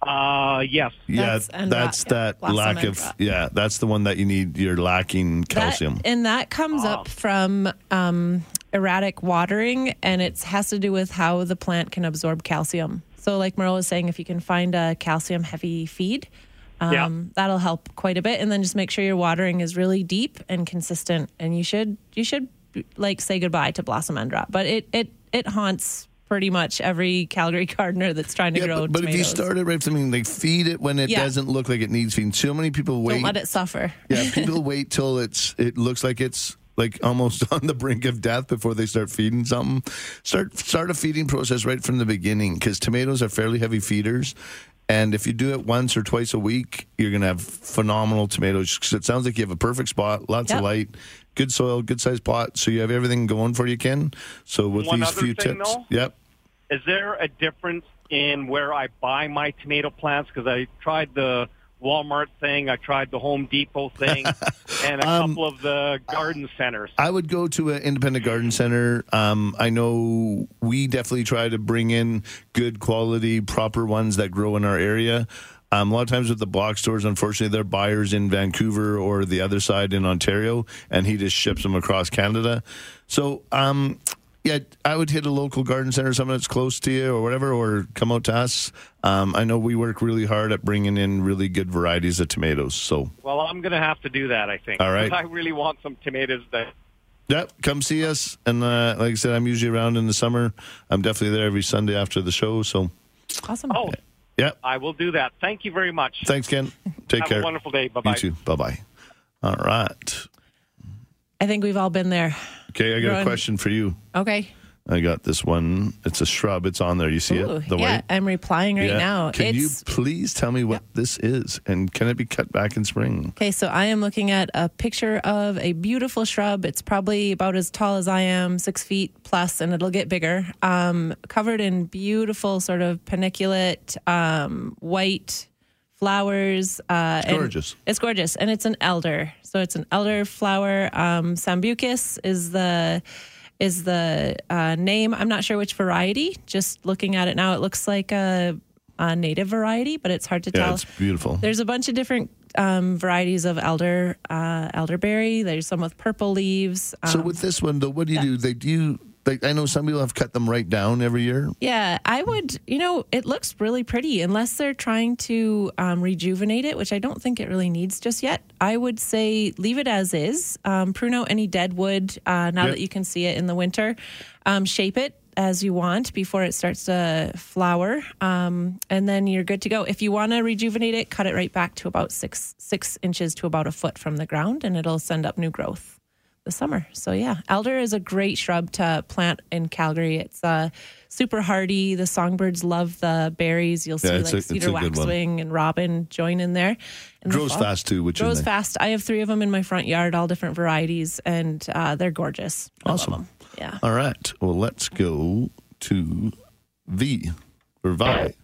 S12: Uh, yes.
S6: Yeah,
S7: That's- and
S6: that's
S7: rot, yeah.
S6: that lack of
S7: rot.
S6: yeah. That's the one that you need. You're lacking calcium.
S7: That, and that comes up from um, erratic watering, and it has to do with how the plant can absorb calcium. So, like Merle was saying, if you can find a calcium heavy feed, um,
S12: Yeah.
S7: that'll help quite a bit. And then just make sure your watering is really deep and consistent. And you should you should like say goodbye to blossom end rot. But it it it haunts pretty much every Calgary gardener that's trying to
S6: yeah,
S7: grow
S6: but, but if you start it right from the beginning, like feed it when it
S7: Yeah.
S6: doesn't look like it needs feeding. So many people wait.
S7: Don't let it suffer.
S6: yeah, people wait till it's it looks like it's like almost on the brink of death before they start feeding something. Start start a feeding process right from the beginning because tomatoes are fairly heavy feeders. And if you do it once or twice a week, you're going to have phenomenal tomatoes. 'Cause it sounds like you have a perfect spot, lots
S7: Yep.
S6: of light, good soil, good sized pot. So you have everything going for you, Ken. So with
S12: One
S6: these few
S12: thing,
S6: tips,
S12: though?
S6: yep.
S12: Is there a difference in where I buy my tomato plants? Because I tried the Walmart thing, I tried the Home Depot thing, and a
S6: Um,
S12: couple of the garden centers.
S6: I would go to an independent garden center. Um, I know we definitely try to bring in good quality, proper ones that grow in our area. Um, a lot of times with the block stores, unfortunately, they're buyers in Vancouver or the other side in Ontario, and he just ships them across Canada. So, um, yeah, I would hit a local garden center, something that's close to you or whatever, or come out to us. Um, I know we work really hard at bringing in really good varieties of tomatoes. So,
S12: Well, I'm going to have to do that, I think.
S6: All right.
S12: 'Cause I really want some tomatoes that
S6: Yep, come see us. And uh, like I said, I'm usually around in the summer. I'm definitely there every Sunday after the show. So,
S7: Awesome.
S12: Oh,
S6: yep.
S12: I will do that. Thank you very much.
S6: Thanks, Ken. Take
S12: Have
S6: care.
S12: Have a wonderful day.
S6: You
S12: Bye-bye.
S6: too. Bye bye. All right.
S7: I think we've all been there.
S6: Okay, I got a question for you.
S7: Okay.
S6: I got this one. It's a shrub. It's on there. You see
S7: Ooh,
S6: it? The
S7: yeah,
S6: white.
S7: I'm replying right
S6: Yeah.
S7: now.
S6: Can you please tell me what this is? And can it be cut back in spring?
S7: okay. So I am looking at a picture of a beautiful shrub. It's probably about as tall as I am, six feet plus, and it'll get bigger. Um, covered in beautiful, sort of paniculate um, white flowers. Uh, and
S6: gorgeous.
S7: It's gorgeous, and it's an elder. So it's an elder flower. Um, Sambucus is the is the uh, name. I'm not sure which variety. Just looking at it now, it looks like a, a native variety, but it's hard to
S6: Yeah,
S7: tell.
S6: it's beautiful.
S7: There's a bunch of different um, varieties of elder uh, elderberry. There's some with purple leaves. Um,
S6: so with this one, though, what do you do? They do you like? I know some people have cut them right down every year.
S7: yeah, I would. You know, it looks really pretty unless they're trying to um, rejuvenate it, which I don't think it really needs just yet. I would say leave it as is. Um, prune out any dead wood uh, now
S6: Yeah.
S7: that you can see it in the winter. Um, shape it as you want before it starts to flower, um, and then you're good to go. If you want to rejuvenate it, cut it right back to about six six inches to about a foot from the ground, and it'll send up new growth. The summer. So yeah, elder is a great shrub to plant in Calgary. It's uh, super hardy. The songbirds love the berries. You'll see
S6: Yeah,
S7: like
S6: a-
S7: cedar waxwing and robin join in there. In
S6: Grows fast too, which
S7: grows fast. I have three of them in my front yard, all different varieties, and uh, they're gorgeous.
S6: Awesome.
S7: Yeah.
S6: All right. Well, let's go to V or Vi.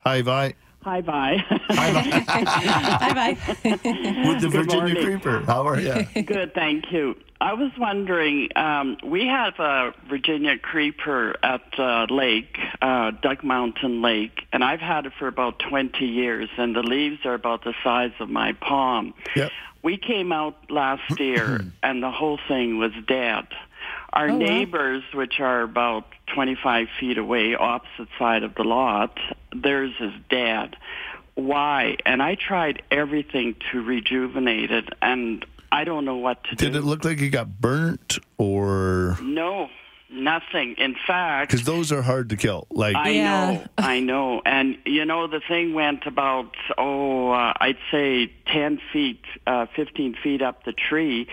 S6: Hi, Vi.
S13: Hi, bye.
S7: Bye bye.
S6: With the
S13: Good
S6: Virginia
S13: morning.
S6: Creeper. How are you?
S13: Good, thank you. I was wondering, um, we have a Virginia creeper at uh, Lake, uh, Duck Mountain Lake, and I've had it for about 20 years, and the leaves are about the size of my palm.
S6: Yep.
S13: We came out last year, and the whole thing was dead. Our
S7: Oh, wow.
S13: neighbors, which are about 25 feet away, opposite side of the lot, theirs is dead. Why? And I tried everything to rejuvenate it, and I don't know what to
S6: Did
S13: do.
S6: Did it look like it got burnt or
S13: No, nothing. In fact,
S6: because those are hard to kill? Like
S13: I
S7: Yeah.
S13: know, I know. And, you know, the thing went about, oh, uh, I'd say 10 feet, uh, 15 feet up the tree.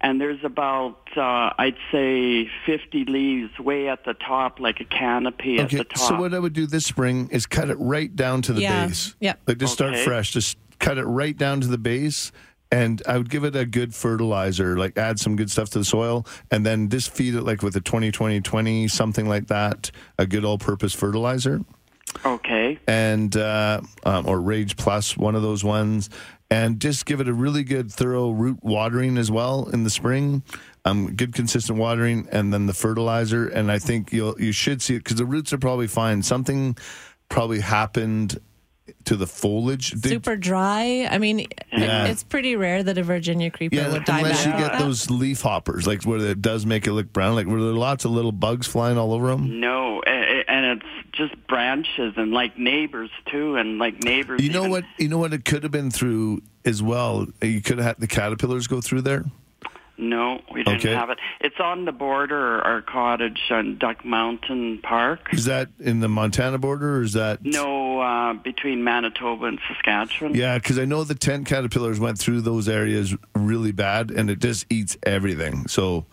S13: And there's about, uh, I'd say 50 leaves way at the top, like a canopy at the top.
S6: So what I would do this spring is cut it right down to the
S7: Yeah.
S6: base.
S7: Yep.
S6: Like just start fresh. Just cut it right down to the base. And I would give it a good fertilizer, like add some good stuff to the soil, and then just feed it like with a 20 20 20, something like that, a good all purpose fertilizer.
S13: Okay.
S6: and uh, um, or Rage Plus, one of those ones, and just give it a really good, thorough root watering as well in the spring. Um, good consistent watering, and then the fertilizer. And I think you'll you should see it because the roots are probably fine. Something probably happened to the foliage.
S7: Super dry. I mean,
S6: Yeah.
S7: it's pretty rare that a Virginia creeper
S6: yeah,
S7: would die
S6: unless you get
S7: that.
S6: those leaf hoppers, like where it does make it look brown, like where there are lots of little bugs flying all over them.
S13: No, a- a- and it's just branches and like neighbors too, and like neighbors.
S6: You know
S13: even-
S6: what? You know what? It could have been through as well. You could have had the caterpillars go through there.
S13: No, we didn't
S6: Okay.
S13: have it. It's on the border, our cottage on Duck Mountain Park.
S6: Is that in the Montana border, or is that?
S13: No, uh, between Manitoba and Saskatchewan.
S6: Yeah, because I know the tent caterpillars went through those areas really bad, and it just eats everything. So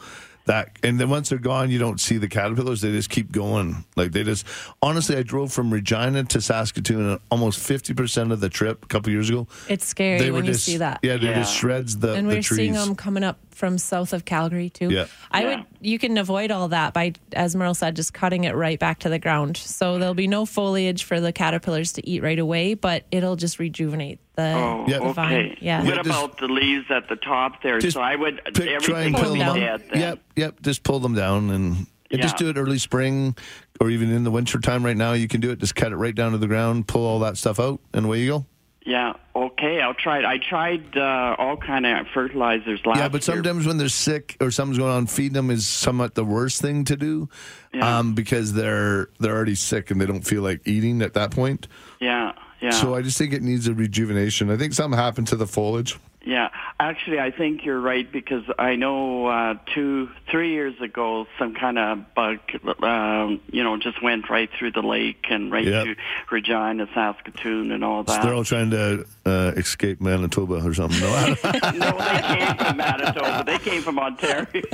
S6: that, and then once they're gone, you don't see the caterpillars. They just keep going. Like they just. Honestly, I drove from Regina to Saskatoon, and almost fifty percent of the trip a couple years ago.
S7: It's scary
S6: they were
S7: when you
S6: just,
S7: see that.
S6: Yeah, they just shreds the
S7: and
S6: the
S7: we're
S6: trees.
S7: seeing them coming up from south of Calgary too.
S6: Yeah.
S7: I
S13: Yeah.
S7: would you can avoid all that by as Merle said just cutting it right back to the ground. So there'll be no foliage for the caterpillars to eat right away, but it'll just rejuvenate the,
S13: Oh,
S6: Yeah.
S7: the vine.
S13: okay.
S7: Yeah.
S13: What
S6: just-
S13: about the leaves at the top there?
S6: Just
S13: so I would
S6: Pick,
S13: everything
S6: try and
S13: would
S6: pull
S13: be
S6: them
S7: down.
S6: down.
S13: dead then.
S6: Yep, yep. Just pull them down, and, and just do it early spring, or even in the winter time. Right now, you can do it. Just cut it right down to the ground, pull all that stuff out, and away you go.
S13: Yeah. Okay. I'll try it. I tried uh, all kind of fertilizers last year.
S6: yeah, but
S13: year.
S6: sometimes when they're sick or something's going on, feeding them is somewhat the worst thing to do,
S13: Yeah.
S6: um, because they're they're already sick and they don't feel like eating at that point.
S13: Yeah. Yeah.
S6: So I just think it needs a rejuvenation. I think something happened to the foliage.
S13: Yeah, actually, I think you're right because I know uh, two, three years ago, some kind of bug, um, you know, just went right through the lake and right
S6: Yep.
S13: to Regina, Saskatoon, and all
S6: So
S13: that.
S6: they're all trying to uh, escape Manitoba or something. No,
S13: no, they came from Manitoba. They came from Ontario.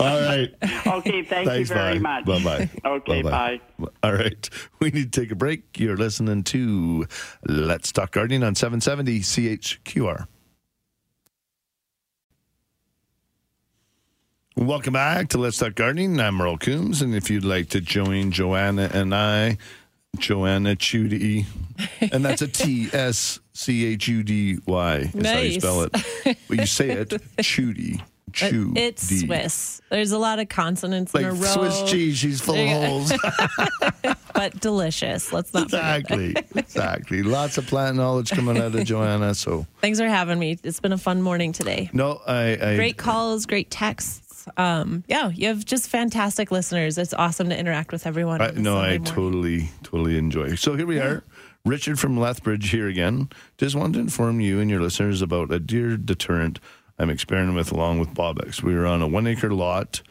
S6: all right.
S13: okay, thank
S6: Thanks,
S13: you very
S6: bye.
S13: much.
S6: Bye-bye.
S13: Okay,
S6: Bye-bye.
S13: bye.
S6: All right. We need to take a break. You're listening to Let's Talk Gardening on 770 CHQR. Welcome back to Let's Talk Gardening. I'm Merle Coombs, and if you'd like to join Joanna and I, Joanna Tschudy, and that's a T S C H U D Y is how you spell it. But you say it,
S7: Tschudy.
S6: Chew.
S7: it's Swiss. There's a lot of consonants in a
S6: Like
S7: row.
S6: Swiss cheese, she's full of holes.
S7: but delicious. Let's not.
S6: Exactly. exactly. Lots of plant knowledge coming out of Joanna. So
S7: Thanks for having me. It's been a fun morning today.
S6: no, I, I
S7: Great calls, great texts. Um, yeah, you have just fantastic listeners. It's awesome to interact with everyone.
S6: I no,
S7: Sunday
S6: I
S7: morning.
S6: totally, totally enjoy. So here we are. Richard from Lethbridge here again. Just wanted to inform you and your listeners about a deer deterrent I'm experimenting with along with Bobbex. We were on a one acre lot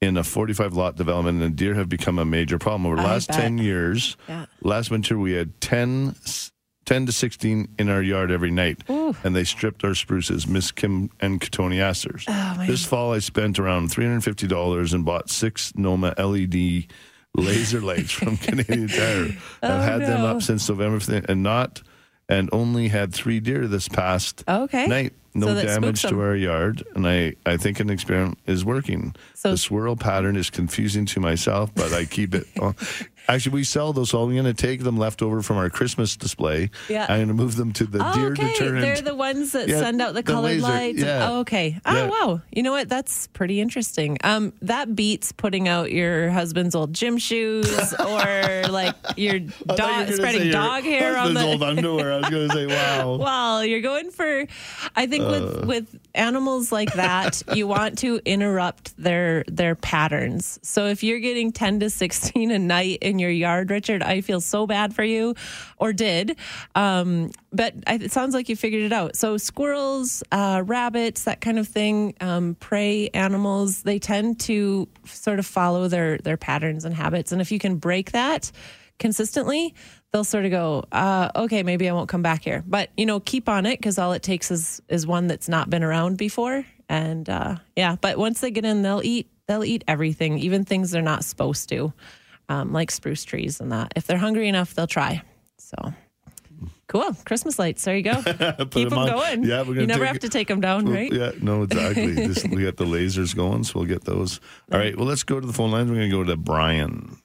S6: in a 45 lot development, and deer have become a major problem over the
S7: I
S6: last
S7: bet.
S6: 10 years.
S7: Yeah.
S6: Last winter, we had 10, s- 10 to 16 in our yard every night. And they stripped our spruces, Miss Kim and cotoneasters.
S7: Oh,
S6: this fall, I spent around $350 and bought six Noma LED laser lights from Canadian Tire. I've
S7: Oh,
S6: had them up since November and not, and only had three deer this past
S7: Okay.
S6: night. No
S7: So
S6: damage to our yard, and I, I think an experiment is working.
S7: So-
S6: the swirl pattern is confusing to myself, but I keep it. Actually, we sell those, so I'm going to take them left over from our Christmas display.
S7: Yeah.
S6: I'm going to move them to the
S7: Oh,
S6: deer
S7: okay,
S6: deterrent.
S7: they're the ones that
S6: Yeah,
S7: send out the,
S6: the
S7: colored
S6: laser,
S7: lights.
S6: yeah.
S7: Oh, okay. Oh,
S6: Yeah.
S7: wow. You know what? That's pretty interesting. Um, that beats putting out your husband's old gym shoes or like your
S6: I thought you were
S7: dog spreading
S6: your
S7: dog hair on the
S6: old underwear. I was going to say, wow.
S7: well, you're going for I think
S6: Uh.
S7: with with animals like that, you want to interrupt their their patterns. So if you're getting 10 to 16 a night in your yard, Richard, I feel so bad for you or did. Um, but it sounds like you figured it out. So squirrels, uh, rabbits, that kind of thing, um, prey animals, they tend to sort of follow their their patterns and habits. And if you can break that, consistently, they'll sort of go, uh, okay, maybe I won't come back here. But you know, keep on it because all it takes is is one that's not been around before. And uh, yeah, but once they get in, they'll eat they'll eat everything, even things they're not supposed to, um, like spruce trees and that. If they're hungry enough, they'll try. So. Cool. Christmas lights. There you go. Keep them,
S6: them
S7: going.
S6: Yeah, we're gonna
S7: you never have
S6: it-
S7: to take them down,
S6: Well,
S7: right?
S6: Yeah, no, exactly. Just, we got the lasers going, so we'll get those. All right, well, let's go to the phone lines. We're going to go to Brian.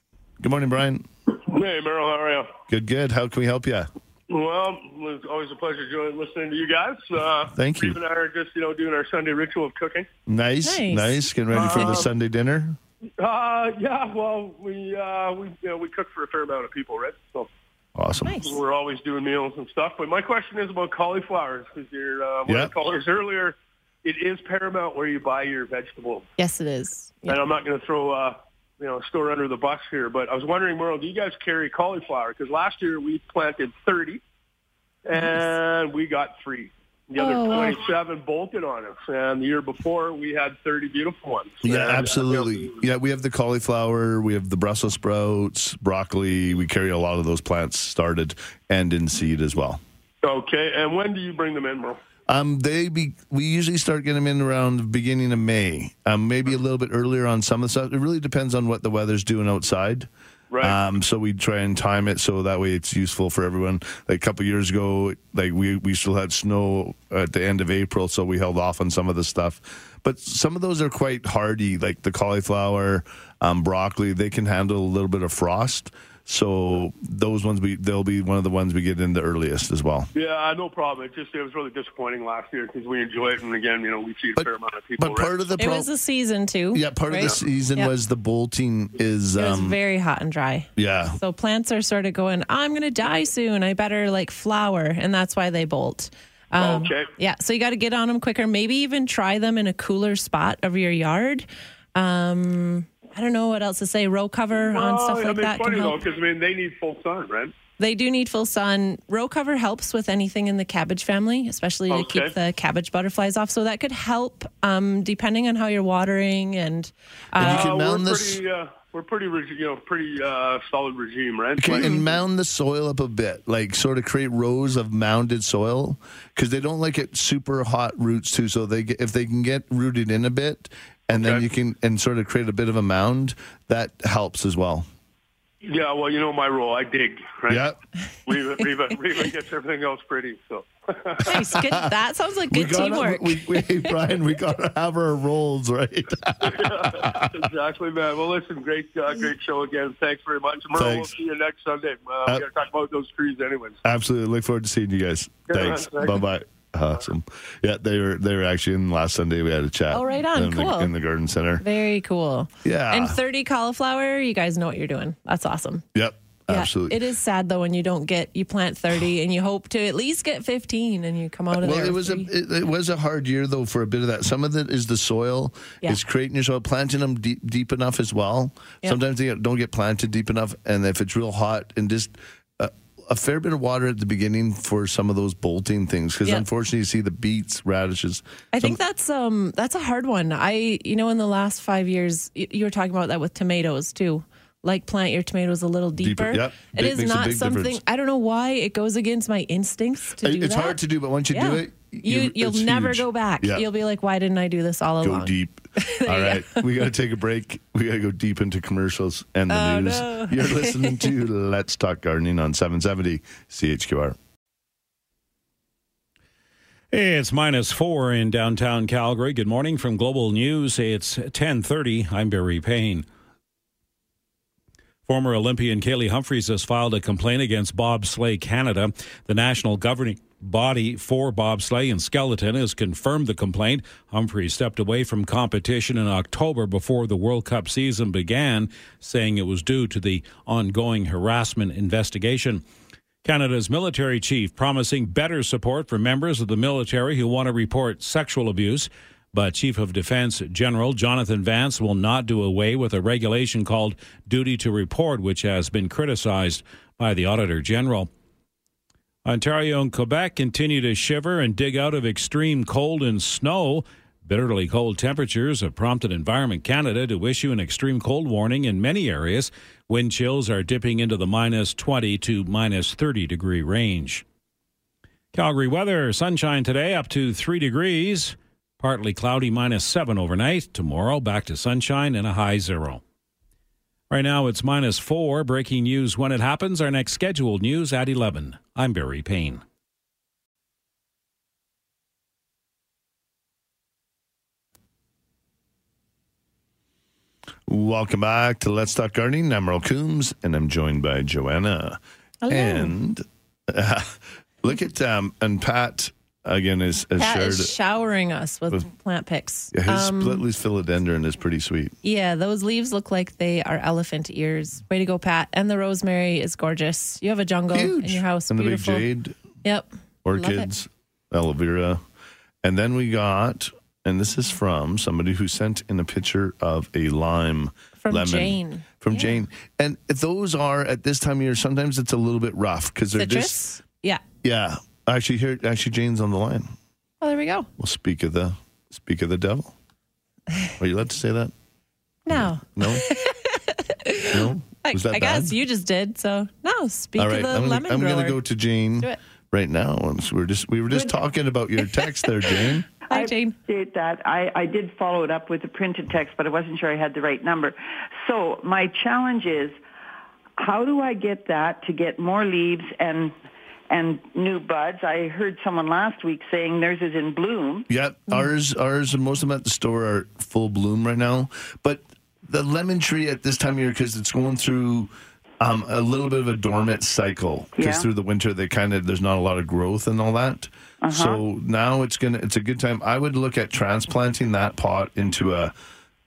S6: Good morning, Brian.
S14: Hey, Merle, how are you?
S6: Good, good. How can we help you?
S14: Well, it was always a pleasure joining, listening to you guys. Uh,
S6: Thank you.
S14: Steve and I are just, you know, doing our Sunday ritual of cooking.
S6: Nice, nice.
S7: Nice.
S6: Getting ready for the
S14: Um,
S6: Sunday dinner.
S14: Uh, yeah, well, we uh, we you know we cook for a fair amount of people, right? So
S6: Awesome.
S7: Nice.
S14: we're always doing meals and stuff. But my question is about cauliflowers because your uh, one
S6: Yeah.
S14: of the callers earlier, it is paramount where you buy your vegetables.
S7: Yes, it is. Yeah.
S14: And I'm not going to throw uh, you know a store under the bus here, but I was wondering, Merle, do you guys carry cauliflower? Because last year we planted 30, and we got three. The other
S7: Oh,
S14: 27 bolted on us, and the year before we had 30 beautiful ones.
S6: Yeah,
S14: And, uh,
S6: absolutely. Yeah, we have the cauliflower, we have the Brussels sprouts, broccoli. We carry a lot of those plants started and in seed as well.
S14: Okay, and when do you bring them in, Merle?
S6: Um, they be we usually start getting them in around the beginning of May. Um, maybe a little bit earlier on some of the stuff. It really depends on what the weather's doing outside.
S14: Right.
S6: Um, so we try and time it so that way it's useful for everyone. Like a couple years ago, like we we still had snow at the end of April, so we held off on some of the stuff. But some of those are quite hardy, like the cauliflower, um, broccoli. They can handle a little bit of frost. So those ones we they'll be one of the ones we get in the earliest as well.
S14: Yeah, no problem. It just it was really disappointing last year because we enjoy it, and again, you know, we see a fair amount of people.
S6: But part
S14: right?
S6: of the
S7: It was a season too.
S6: yeah part of the season
S7: Yep.
S6: was the bolting is
S7: It was
S6: um
S7: very hot and dry.
S6: yeah
S7: So plants are sort of going, I'm going to die soon. I better like flower. And that's why they bolt. Um,
S14: Okay.
S7: Yeah. So you got to get on them quicker. Maybe even try them in a cooler spot of your yard. Um, I don't know what else to say. Row cover on
S14: Well,
S7: stuff
S14: I
S7: like
S14: mean,
S7: that
S14: it's funny
S7: can
S14: though
S7: help.
S14: because I mean they need full sun, right?
S7: They do need full sun. Row cover helps with anything in the cabbage family, especially to
S14: Okay.
S7: keep the cabbage butterflies off. So that could help, um, depending on how you're watering and.
S6: And you
S7: Uh,
S6: can
S14: Uh,
S6: mound
S14: we're
S6: this-
S14: pretty, uh, we're pretty, you know, pretty uh, solid regime, right?
S6: Okay,
S14: Like-
S6: and mound the soil up a bit, like sort of create rows of mounded soil, because they don't like it super hot roots too. So they get, if they can get rooted in a bit, and then
S14: Okay.
S6: you can and sort of create a bit of a mound, that helps as well.
S14: Yeah, well, you know my role. I dig, right?
S6: Yeah,
S14: Reva, Reva, Reva gets everything else pretty. So.
S7: nice. Good. That sounds like good
S6: we gotta,
S7: teamwork.
S6: we, we, hey, Brian, we gotta have our roles right.
S14: exactly, man. Well, listen, great, uh, great show again. Thanks very much. Merle, we'll
S6: Thanks.
S14: see you next Sunday. Uh,
S6: Uh,
S14: we got to talk about those trees, anyways.
S6: Absolutely, look forward to seeing you guys.
S14: Yeah,
S6: Thanks.
S14: thanks.
S6: Bye bye. Awesome. Yeah, they were they were actually in last Sunday. We had a chat.
S7: Oh, right on.
S6: in
S7: Cool.
S6: The, in the garden center.
S7: Very cool.
S6: Yeah.
S7: And 30 cauliflower, you guys know what you're doing. That's awesome.
S6: Yep.
S7: Yeah,
S6: Absolutely.
S7: It is sad though when you don't get you plant 30 and you hope to at least get 15 and you come out of
S6: well,
S7: there.
S6: it
S7: with
S6: was a it, it was a hard year though for a bit of that. Some of it is the soil.
S7: Yeah.
S6: It's creating your soil, planting them deep, deep enough as well.
S7: Yeah.
S6: Sometimes they don't get planted deep enough, and if it's real hot, and just a fair bit of water at the beginning for some of those bolting things, because
S7: Yeah.
S6: unfortunately you see the beets, radishes.
S7: I think that's um that's a hard one. I you know in the last 5 years you were talking about that with tomatoes too. like plant your tomatoes a little
S6: Deeper,
S7: deeper.
S6: yep.
S7: It
S6: Big-
S7: is not something
S6: difference.
S7: I don't know why it goes against my instincts to do
S6: it's
S7: that.
S6: hard to do, but once you
S7: Yeah.
S6: do it,
S7: you, you'll never
S6: huge.
S7: go back.
S6: Yeah.
S7: You'll be like, why didn't I do this all
S6: go
S7: along?
S6: deep. All right, we got to take a break. We got to go deep into commercials and the
S7: Oh,
S6: news.
S7: no.
S6: You're listening to Let's Talk Gardening on 770 CHQR.
S1: It's minus four in downtown Calgary. Good morning from Global News. It's 1030. I'm Barry Payne. Former Olympian Kaillie Humphries has filed a complaint against Bobsleigh Canada. The national governing body for bobsleigh and skeleton has confirmed the complaint. Humphries stepped away from competition in October before the World Cup season began, saying it was due to the ongoing harassment investigation. Canada's military chief promising better support for members of the military who want to report sexual abuse. But Chief of Defense General Jonathan Vance will not do away with a regulation called Duty to Report, which has been criticized by the Auditor General. Ontario and Quebec continue to shiver and dig out of extreme cold and snow. Bitterly cold temperatures have prompted Environment Canada to issue an extreme cold warning in many areas. Wind chills are dipping into the minus 20 to minus 30 degree range. Calgary weather sunshine today up to 3 degrees. Partly cloudy minus 7 overnight. Tomorrow back to sunshine and a high zero. Right now it's minus 4. Breaking news when it happens. Our next scheduled news at 11. I'm Barry Payne.
S6: Welcome back to Let's Talk Gardening. I'm Merle Coombs, and I'm joined by Joanna.
S7: Hello.
S6: And uh, look at um, and Pat again is, has
S7: Pat
S6: shared
S7: is showering us with,
S6: with-
S7: plant pics.
S6: his
S7: Um,
S6: split leaf philodendron is pretty sweet.
S7: Yeah, those leaves look like they are elephant ears. Way to go, Pat. And the rosemary is gorgeous. You have a jungle in your house.
S6: and the big
S7: Beautiful.
S6: jade
S7: Yep.
S6: Orchids, aloe vera, and then we got, and this is from somebody who sent in a picture of a lime
S7: From
S6: lemon
S7: Jane.
S6: from Jane, and those are at this time of year. Sometimes it's a little bit rough because they're
S7: Citrus?
S6: just
S7: Yeah.
S6: yeah. Actually, here actually Jane's on the line.
S7: Oh, there we go.
S6: Well, speak of the speak of the devil. Are you allowed to say that?
S7: No.
S6: No. no.
S7: I,
S6: Was that
S7: I
S6: bad?
S7: guess you just did. So, no, speak
S6: All right,
S7: of the
S6: I'm, gonna,
S7: lemon
S6: I'm gonna go to Jane right now. So we're just we were just talking about your text there, Jane.
S7: Hi, Jane.
S15: appreciate that. I, I did follow it up with a printed text, but I wasn't sure I had the right number. So my challenge is, how do I get that to get more leaves and and new buds? I heard someone last week saying theirs is in bloom.
S6: Yeah, ours, ours, and most of them at the store are full bloom right now. But the lemon tree at this time of year, because it's going through um, a little bit of a dormant cycle, because
S15: Yeah.
S6: through the winter they kind of there's not a lot of growth and all that.
S15: Uh-huh.
S6: So now it's gonna it's a good time. I would look at transplanting that pot into a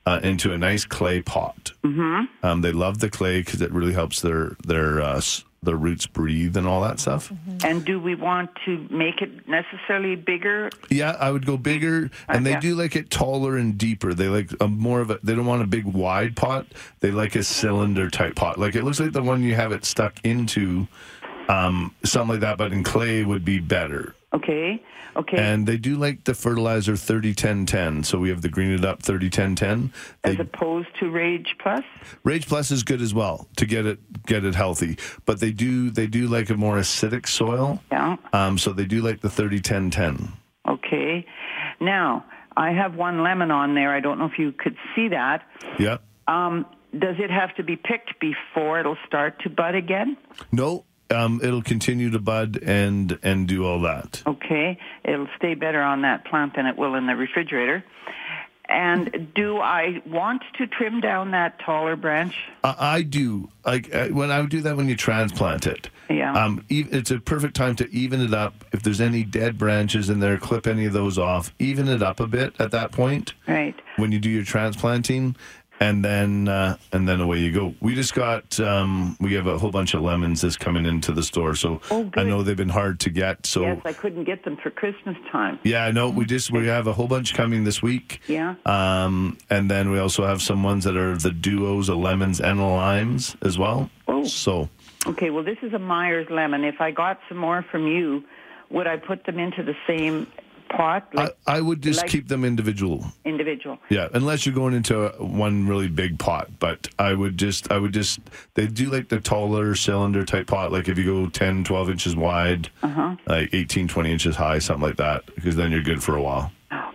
S6: uh, into a nice clay pot.
S15: Mm-hmm.
S6: Um, they love the clay because it really helps their their uh, their roots breathe and all that stuff.
S15: And do we want to make it necessarily bigger?
S6: Yeah, I would go bigger, and they do like it taller and deeper. They like a more of a. They don't want a big wide pot. They like a cylinder type pot. Like it looks like the one you have it stuck into, um, something like that. But in clay would be better.
S15: Okay. Okay.
S6: And they do like the fertilizer thirty ten ten. So we have the green it up thirty ten ten.
S15: as opposed to Rage Plus?
S6: Rage Plus is good as well to get it get it healthy. But they do they do like a more acidic soil.
S15: Yeah.
S6: Um, so they do like the thirty ten ten.
S15: Okay. Now, I have one lemon on there. I don't know if you could see that.
S6: Yeah.
S15: Um, does it have to be picked before it'll start to bud again?
S6: No, um, it'll continue to bud and and do all that.
S15: Okay. It'll stay better on that plant than it will in the refrigerator. And do I want to trim down that taller branch?
S6: I, I do. Like uh, when I would do that when you transplant it.
S15: Yeah.
S6: Um, it's a perfect time to even it up. If there's any dead branches in there, clip any of those off. Even it up a bit at that point.
S15: Right.
S6: When you do your transplanting, and then uh, and then away you go. We just got um, we have a whole bunch of lemons that's coming into the store, so
S15: Oh,
S6: I know they've been hard to get. So
S15: yes, I couldn't get them for Christmas time.
S6: Yeah, I know. We just we have a whole bunch coming this week.
S15: Yeah.
S6: Um, and then we also have some ones that are the duos of lemons and limes as well.
S15: Oh.
S6: So
S15: Okay, well, this is a Meyers lemon. If I got some more from you, would I put them into the same pot? Like
S6: I, I would just
S15: like-
S6: keep them individual.
S15: individual.
S6: Yeah, unless you're going into one really big pot. But I would just, I would just, they do like the taller cylinder type pot. Like if you go 10, 12 inches wide,
S15: Uh-huh.
S6: like 18, 20 inches high, something like that, because then you're good for a while.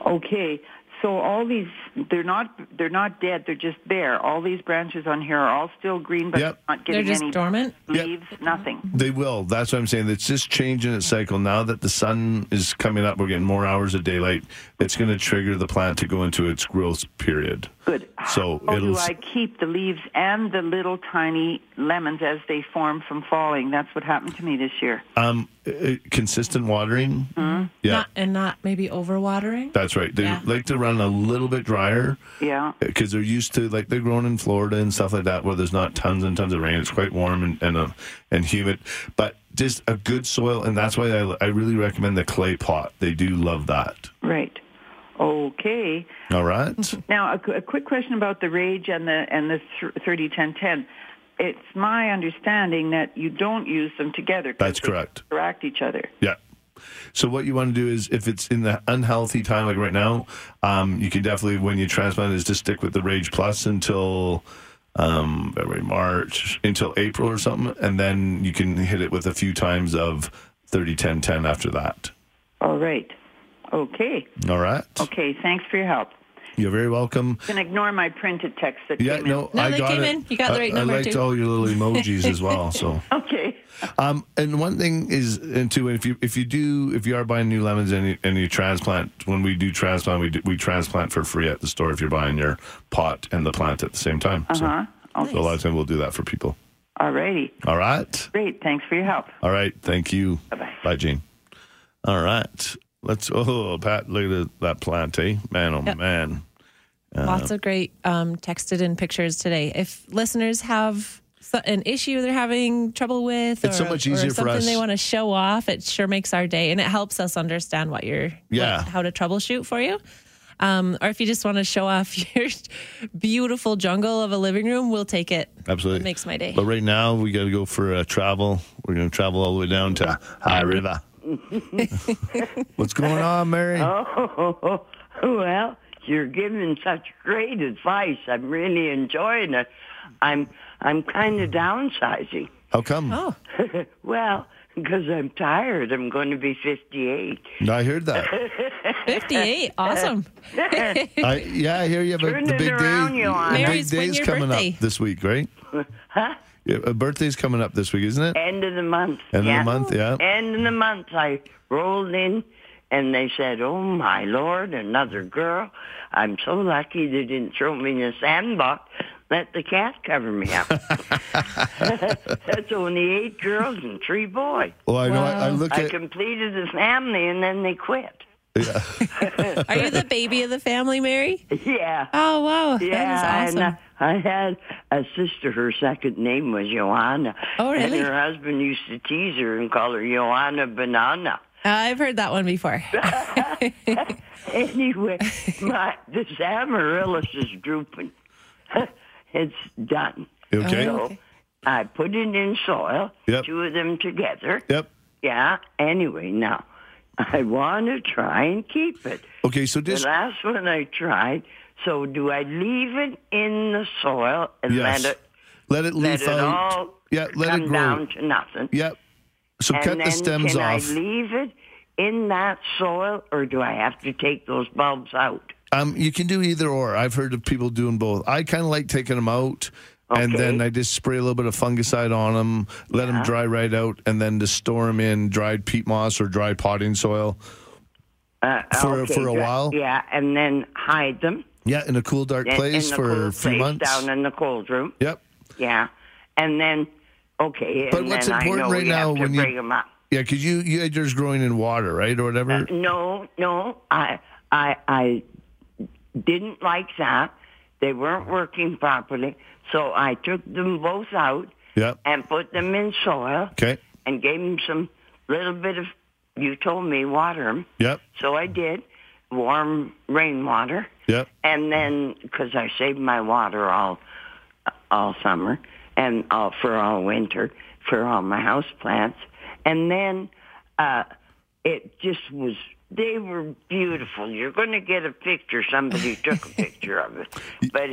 S15: Okay. So all these they're not they're not dead, they're just bare. All these branches on here are all still green but
S6: Yep.
S15: not
S7: They're
S15: getting
S7: just
S15: any
S7: dormant?
S15: leaves, nothing.
S6: They will. That's what I'm saying. It's just changing its cycle. Now that the sun is coming up, we're getting more hours of daylight. It's going to trigger the plant to go into its growth period.
S15: Good.
S6: So
S15: How do I keep the leaves and the little tiny lemons as they form from falling? That's what happened to me this year.
S6: Um, uh, consistent watering.
S15: Mm-hmm.
S6: Yeah,
S7: Not, and not maybe overwatering.
S6: that's right. They
S7: Yeah.
S6: like to run a little bit drier.
S15: Yeah.
S6: because they're used to like they're grown in Florida and stuff like that, where there's not tons and tons of rain. It's quite warm and and, uh, and humid, but just a good soil, and that's why I, I really recommend the clay pot. They do love that.
S15: Right. Okay.
S6: All right.
S15: Now, a, a quick question about the rage and the and the thirty ten ten. It's my understanding that you don't use them together.
S6: That's
S15: they
S6: correct.
S15: Interact each other.
S6: Yeah. So what you want to do is, if it's in the unhealthy time like right now, um, you can definitely when you transplant is to stick with the Rage Plus until um, February, March, until April or something, and then you can hit it with a few times of 30, 10, 10 after that.
S15: All right. Okay.
S6: All right.
S15: Okay. Thanks for your help.
S6: You're very welcome.
S15: You can ignore my printed text that
S6: Yeah,
S15: came
S6: no,
S7: No,
S6: I
S7: they
S6: got
S7: came
S6: it.
S7: in. You got the right
S6: I,
S7: number,
S6: liked
S7: too.
S6: all your little emojis as well. So.
S15: Okay.
S6: um, and one thing is, and two, if you if you do if you are buying new lemons and you, and you transplant, when we do transplant, we do, we transplant for free at the store if you're buying your pot and the plant at the same time. So,
S15: Uh-huh.
S6: so a lot of time we'll do that for people.
S15: All righty.
S6: All right.
S15: Great. Thanks for your help.
S6: All right. Thank you.
S15: Bye-bye.
S6: Bye, Gene. All right. Let's. Oh, Pat, look at that plant, eh? Man, oh
S7: Yep.
S6: man.
S7: Lots of great um, texted in pictures today. If listeners have an issue they're having trouble with,
S6: It's so
S7: or-
S6: much
S7: or
S6: easier for
S7: something
S6: us.
S7: they want to show off, it sure makes our day, and it helps us understand what you're,
S6: Yeah.
S7: what- how to troubleshoot for you. Um, or if you just want to show off your beautiful jungle of a living room, we'll take it.
S6: Absolutely.
S7: It makes my day.
S6: But right now, we got to go for a travel. We're going to travel all the way down to High River. What's going on, Mary?
S16: Oh, well, you're giving such great advice. I'm really enjoying it. I'm I'm kind of downsizing.
S6: How come?
S7: Oh,
S16: well, because I'm tired. I'm going to be 58.
S6: I heard that.
S7: 58. Awesome.
S6: I, yeah, I hear you have a,
S16: Turn
S6: the
S16: it
S6: big
S16: around,
S6: day.
S16: Johan.
S6: The big
S7: Mary's, when
S6: day's coming
S7: birthday?
S6: up this week, right?
S16: Huh?
S6: Yeah, a birthday's coming up this week, isn't it?
S16: End of the month.
S6: End
S16: yeah.
S6: of the month, yeah.
S16: End of the month. I rolled in, and they said, "Oh my lord, another girl! I'm so lucky they didn't throw me in a sandbox. Let the cat cover me up." That's only eight girls and three boys.
S6: Well, I know. I, I look
S16: I
S6: at.
S16: completed the family, and then they quit.
S6: Yeah.
S7: Are you the baby of the family, Mary?
S16: Yeah.
S7: Oh, wow.
S16: Yeah,
S7: that is awesome.
S16: and uh, I had a sister. Her second name was Joanna.
S7: Oh, really?
S16: And her husband used to tease her and call her Joanna Banana.
S7: I've heard that one before.
S16: Anyway, my this amaryllis is drooping. it's done.
S6: Okay.
S16: So
S7: okay.
S16: I put it in soil.
S6: Yep.
S16: Two of them together.
S6: Yep.
S16: Yeah. Anyway, now I want to try and keep it.
S6: Okay, so
S16: this.
S6: The
S16: last one I tried. So do I leave it in the soil and
S6: yes,
S16: let it
S6: let it
S16: let
S6: leaf
S16: it
S6: out.
S16: all
S6: yeah, let
S16: come
S6: it grow.
S16: down to nothing?
S6: Yep. So
S16: and
S6: cut the stems off. can.
S16: I leave it in that soil, or do I have to take those bulbs out?
S6: Um, you can do either or. I've heard of people doing both. I kind of like taking them out. And then I just spray a little bit of fungicide on them, let them dry right out, and then just store them in dried peat moss or dry potting soil.
S16: Uh,
S6: For-
S16: okay,
S6: for a
S16: dra-
S6: while?
S16: Yeah, and then hide them
S6: Yeah, in a cool, dark
S16: in,
S6: place
S16: in
S6: for a few months.
S16: down in the cold room.
S6: Yep.
S16: Yeah, and then okay,
S6: But
S16: and
S6: what's important
S16: I know
S6: right now when you-
S16: bring them up.
S6: Yeah, because you you had yours growing in water, right, or whatever.
S16: Uh, no, no, I, I, I didn't like that. They weren't working properly, so I took them both out
S6: yep.
S16: and put them in soil
S6: Okay.
S16: and gave them some little bit of. You told me water them,
S6: Yep.
S16: so I did. Warm rainwater,
S6: Yep.
S16: and then because I saved my water all all summer and all for all winter for all my house plants, and then uh, it just was. They were beautiful. You're going to get a picture. Somebody took a picture of it, but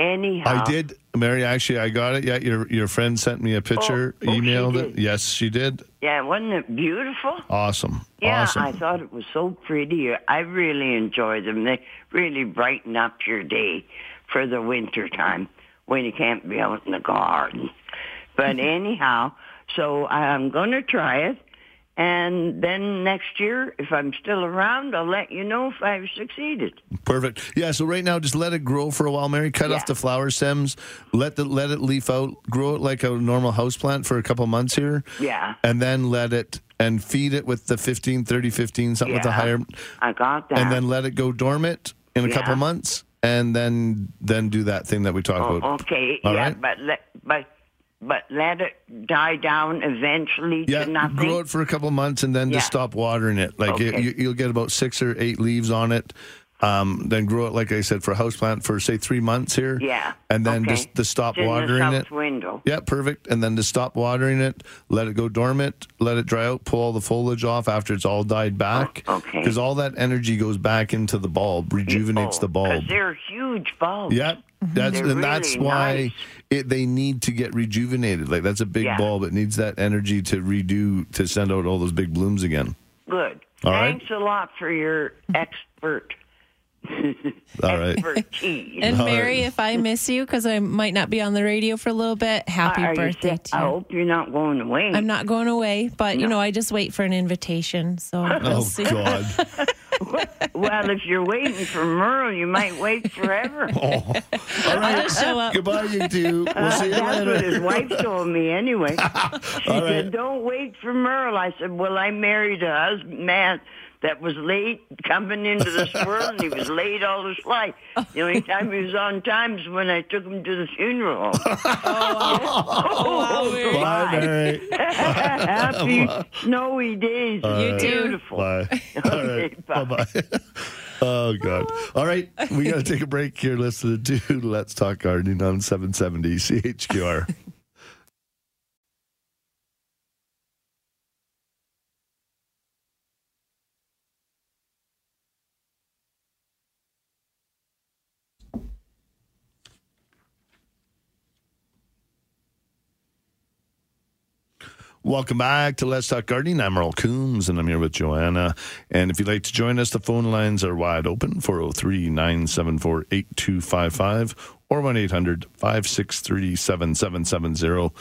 S16: anyhow,
S6: I did, Mary. Actually, I got it. Yeah, your your friend sent me a oh, picture,
S16: Oh, oh,
S6: emailed it. Yes, she did.
S16: Yeah, wasn't it beautiful?
S6: Awesome.
S16: Yeah,
S6: awesome.
S16: I thought it was so pretty. I really enjoy them. They really brighten up your day for the winter time when you can't be out in the garden. But anyhow, so I'm going to try it. And then next year, if I'm still around, I'll let you know if I've succeeded.
S6: Perfect. Yeah. So right now, just let it grow for a while, Mary. Cut off the flower stems. Let the let it leaf out. Grow it like a normal house plant for a couple months here.
S16: Yeah.
S6: And then let it and feed it with the 15, 30, 15, something with a higher.
S16: I got that.
S6: And then let it go dormant in a
S16: Yeah.
S6: couple months, and then then do that thing that we talked
S16: Oh,
S6: about.
S16: okay.
S6: All
S16: yeah,
S6: right.
S16: but let but but let it die down eventually
S6: Yeah,
S16: to nothing.
S6: grow it for a couple months and then
S16: Yeah.
S6: just stop watering it. Like
S16: Okay.
S6: you, you'll get about six or eight leaves on it. Um, then grow it, like I said, for a houseplant for say three months here.
S16: Yeah.
S6: And then
S16: okay.
S6: just to stop
S16: It's in
S6: watering it.
S16: window.
S6: Yeah, perfect. And then to stop watering it, let it go dormant, let it dry out, pull all the foliage off after it's all died back.
S16: Oh, okay.
S6: Because all that energy goes back into the bulb, rejuvenates the bulb.
S16: They're huge bulbs.
S6: Yeah, Mm-hmm. that's
S16: They're
S6: and that's why
S16: nice.
S6: it, they need to get rejuvenated. Like that's a big
S16: Yeah.
S6: bulb. It needs that energy to redo to send out all those big blooms again.
S16: Good.
S6: All right.
S16: Thanks a lot for your expert
S6: All right.
S16: expertise.
S7: And
S6: All
S7: Mary,
S6: right.
S7: if I miss you because I might not be on the radio for a little bit, happy
S16: Are
S7: birthday
S16: sick?
S7: to
S16: I hope you're not going away.
S7: I'm not going away, but you know, I just wait for an invitation. So we'll
S6: Oh
S7: see.
S6: God!
S16: well, if you're waiting for Merle, you might wait forever.
S6: Oh. All right.
S7: just show up.
S6: Goodbye, you two. We'll see you
S16: That's
S6: later.
S16: what his wife told me anyway. She
S6: All
S16: said,
S6: right.
S16: "Don't wait for Merle." I said, "Well, I married a husband man that was late coming into this world, and he was late all his life. The only time he was on time is when I took him to the funeral."
S7: Oh, wow, oh, Mary.
S6: Bye, Mary.
S16: Happy snowy days.
S6: All
S7: You
S6: right.
S7: too.
S16: Beautiful.
S6: Bye.
S16: Okay,
S6: right.
S16: bye.
S6: Bye. Bye. Oh God! All right, we got to take a break here. Listening to the dude Let's Talk Gardening on 770 CHQR. Welcome back to Let's Talk Gardening. I'm Merle Coombs and I'm here with Joanna. And if you'd like to join us, the phone lines are wide open 403 974 8255 or 1 800 563 7770.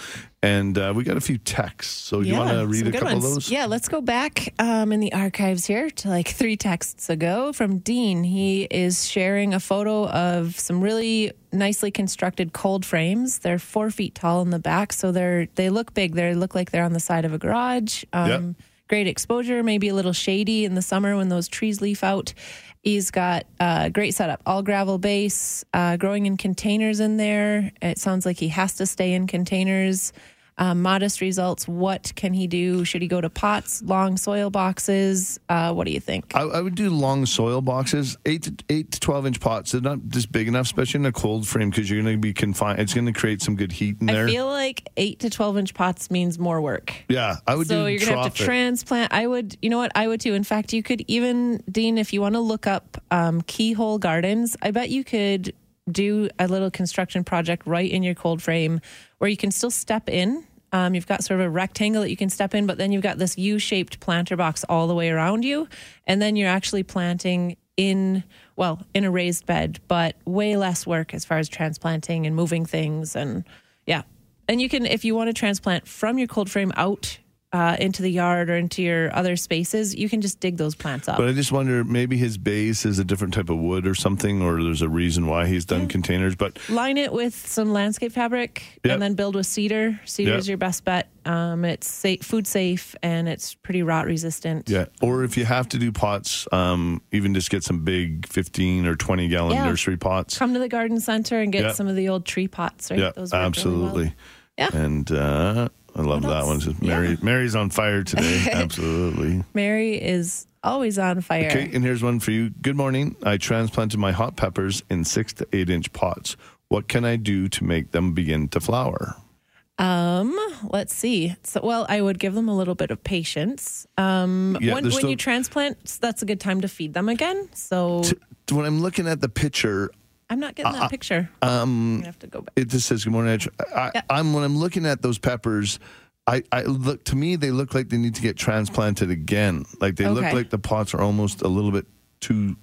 S6: And uh, we got a few texts. So you want to read a couple
S7: ones.
S6: of those?
S7: Yeah, let's go back um, in the archives here to like three texts ago from Dean. He is sharing a photo of some really nicely constructed cold frames. They're four feet tall in the back, so they're they look big. They look like they're on the side of a garage. Um,
S6: Yep.
S7: Great exposure, maybe a little shady in the summer when those trees leaf out. He's got a great setup, all gravel base, uh, growing in containers in there. It sounds like he has to stay in containers. Um, modest results. What can he do? Should he go to pots, long soil boxes? Uh, what do you think?
S6: I, I would do long soil boxes, eight to eight to twelve inch pots. They're not just big enough, especially in a cold frame, because you're going to be confined. It's going to create some good heat in there.
S7: I feel like eight to twelve inch pots means more work.
S6: yeah, I would
S7: so
S6: do
S7: you're gonna have to transplant. I would, you know what? I would too. In fact, you could even, Dean, if you want to look up um, keyhole gardens, I bet you could do a little construction project right in your cold frame where you can still step in. Um, you've got sort of a rectangle that you can step in, but then you've got this U-shaped planter box all the way around you, and then you're actually planting in well in a raised bed, but way less work as far as transplanting and moving things and yeah. And you can, if you want to transplant from your cold frame out uh, into the yard or into your other spaces, you can just dig those plants up.
S6: But I just wonder, maybe his base is a different type of wood or something, or there's a reason why he's done containers. But
S7: Line it with some landscape fabric
S6: Yep.
S7: and then build with cedar. Cedar is your best bet. Um, it's safe, food safe and it's pretty rot resistant.
S6: yeah, or if you have to do pots, um, even just get some big 15 or 20 gallon
S7: Yeah.
S6: nursery pots.
S7: Come to the garden center and get
S6: Yep.
S7: some of the old tree pots, right?
S6: Yeah,
S7: Those work really well.
S6: absolutely.
S7: Yeah.
S6: And uh, I love that one. Just Mary, Mary's on fire today. absolutely.
S7: Mary is always on fire.
S6: Okay, and here's one for you. Good morning. I transplanted my hot peppers in six to eight inch pots. What can I do to make them begin to flower?
S7: Um, let's see. So, well, I would give them a little bit of patience. Um,
S6: Yeah,
S7: when, when
S6: still-
S7: you transplant, that's a good time to feed them again. So
S6: When I'm looking at the picture,
S7: I'm not getting that
S6: Uh,
S7: picture.
S6: um,
S7: have to go back.
S6: it just says good morning. Edge." I, I'm when I'm looking at those peppers. I, I look to me they look like they need to get transplanted again. Like they look like the pots are almost a little bit too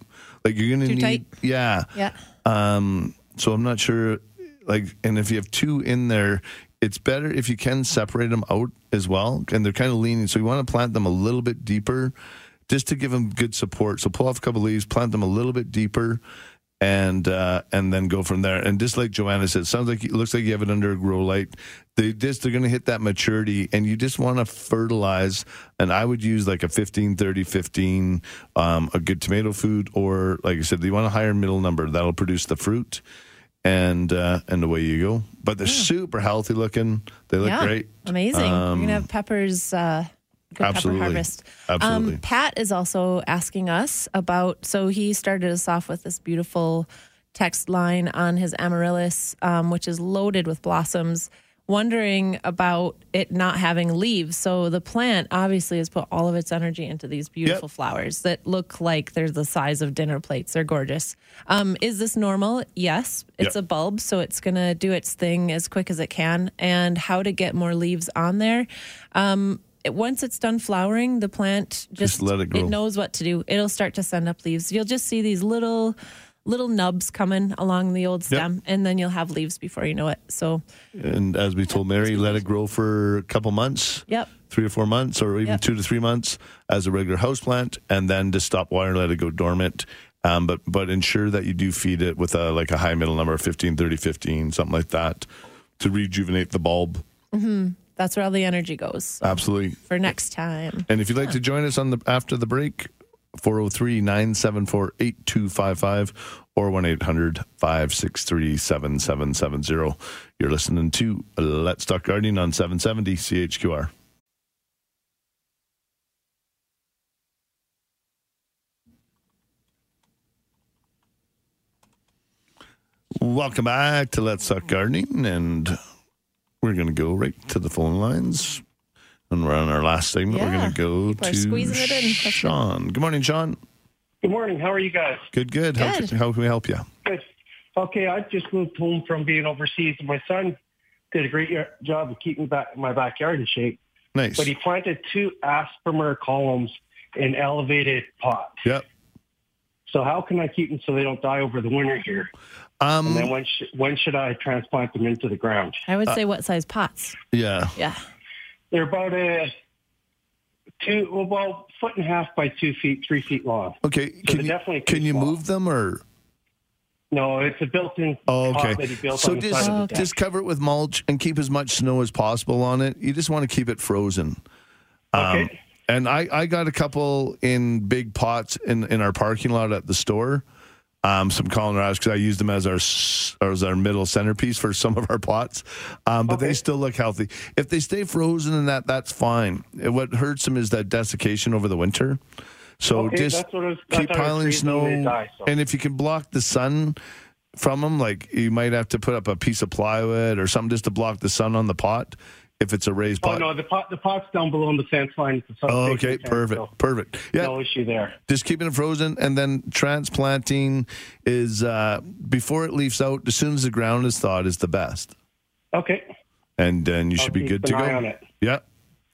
S6: like you're gonna
S7: Too
S6: need
S7: tight?
S6: yeah.
S7: Yeah.
S6: Um so I'm not sure like and if you have two in there it's better if you can separate them out as well and they're kind of leaning so you want to plant them a little bit deeper just to give them good support so pull off a couple leaves plant them a little bit deeper and uh, and then go from there. And just like Joanna said, sounds like it looks like you have it under a grow light. They just they're going to hit that maturity, and you just want to fertilize. And I would use like a 15, 30, 15, um, a good tomato food, or like I said, you want a higher middle number that'll produce the fruit, and uh, and away you go. But they're super healthy looking. They look
S7: yeah,
S6: great.
S7: Amazing. You're
S6: Um,
S7: gonna have peppers. Uh, good
S6: Absolutely.
S7: pepper harvest.
S6: Absolutely.
S7: Um, Pat is also asking us about. So he started us off with this beautiful text line on his amaryllis, um, which is loaded with blossoms. Wondering about it not having leaves. So the plant obviously has put all of its energy into these beautiful flowers that look like they're the size of dinner plates. They're gorgeous. Um, is this normal? Yes. It's
S17: Yep.
S7: a bulb, so it's going to do its thing as quick as it can. And how to get more leaves on there. Um, it, once it's done flowering, the plant just,
S6: Just let it grow.
S7: knows what to do. It'll start to send up leaves. You'll just see these little little nubs coming along the old stem, and then you'll have leaves before you know it. So,
S6: And as we told Mary, let it grow for a couple months.
S7: Yep.
S6: Three or four months, or even
S7: Yep.
S6: two to three months as a regular house plant, and then just stop water, let it go dormant. Um, but but ensure that you do feed it with a like a high middle number, 15, 30, 15, something like that, to rejuvenate the bulb.
S7: mhm, that's where all the energy goes. So
S6: Absolutely.
S7: For next time.
S6: And if you'd like to join us on the after the break, 403 974 8255 or 1 800 563 7770. You're listening to Let's Talk Gardening on 770 CHQR. Welcome back to Let's Talk Gardening, and we're going to go right to the phone lines. And we're on our last segment. We're going to go
S17: People are
S6: to
S17: squeezing it in.
S6: Sean. Good morning, Sean.
S18: Good morning. How are you guys?
S6: Good, good. How,
S18: Good.
S6: how can we help you?
S18: Good. Okay, I just moved home from being overseas, and my son did a great job of keeping back my backyard in shape.
S6: Nice.
S18: But he planted two aspermer columns in elevated pots.
S6: Yep.
S18: So how can I keep them so they don't die over the winter here?
S6: Um,
S18: and then when sh- when should I transplant them into the ground?
S7: I would say what size pots?
S6: Yeah.
S7: Yeah.
S18: They're about a two, well, about foot and a half by two feet, three feet long.
S6: Okay.
S18: So
S6: Can you,
S18: definitely
S6: can you move them or?
S18: No, it's a built-in
S6: Oh,
S18: pot
S6: okay.
S18: that he built
S6: So
S18: on the
S6: just,
S18: side of the deck.
S6: just cover it with mulch and keep as much snow as possible on it. You just want to keep it frozen. Um, and I, I got a couple in big pots in, in our parking lot at the store. Um, some colorados because I used them as our as our middle centerpiece for some of our pots, um, but they still look healthy. If they stay frozen and that, that's fine. What hurts them is that desiccation over the winter. So
S18: Okay,
S6: just
S18: that's what I was-
S6: keep
S18: what I was
S6: piling snow,
S18: die, so.
S6: and if you can block the sun from them, like you might have to put up a piece of plywood or something just to block the sun on the pot. If it's a raised pot?
S18: Oh
S6: pot.
S18: no, the pot the pot's down below in the fence line. It's
S6: Oh, okay,
S18: fence,
S6: perfect,
S18: so
S6: perfect. Yeah,
S18: no issue there.
S6: just keeping it frozen, and then transplanting is uh, before it leaves out. As soon as the ground is thawed, is the best,
S18: Okay.
S6: and then you
S18: I'll
S6: should be good to go.
S18: on it.
S6: Yeah,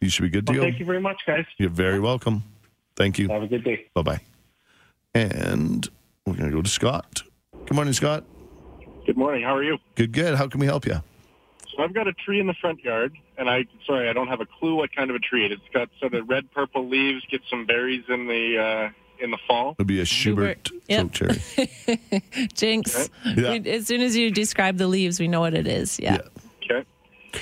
S6: you should be good to
S18: Well,
S6: go.
S18: thank you very much, guys.
S6: You're very welcome. Thank you.
S18: Have a good day.
S6: Bye bye. And we're gonna go to Scott. Good morning, Scott.
S17: Good morning. How are you?
S6: Good, good. How can we help you?
S17: So I've got a tree in the front yard, and I sorry I don't have a clue what kind of a tree it is. It's got sort of red purple leaves, get some berries in the uh, in the fall.
S6: It'll be a Schubert
S7: Yep.
S6: choke cherry.
S7: Jinx.
S6: Yeah.
S7: As soon as you describe the leaves, we know what it is. Yeah.
S17: Okay.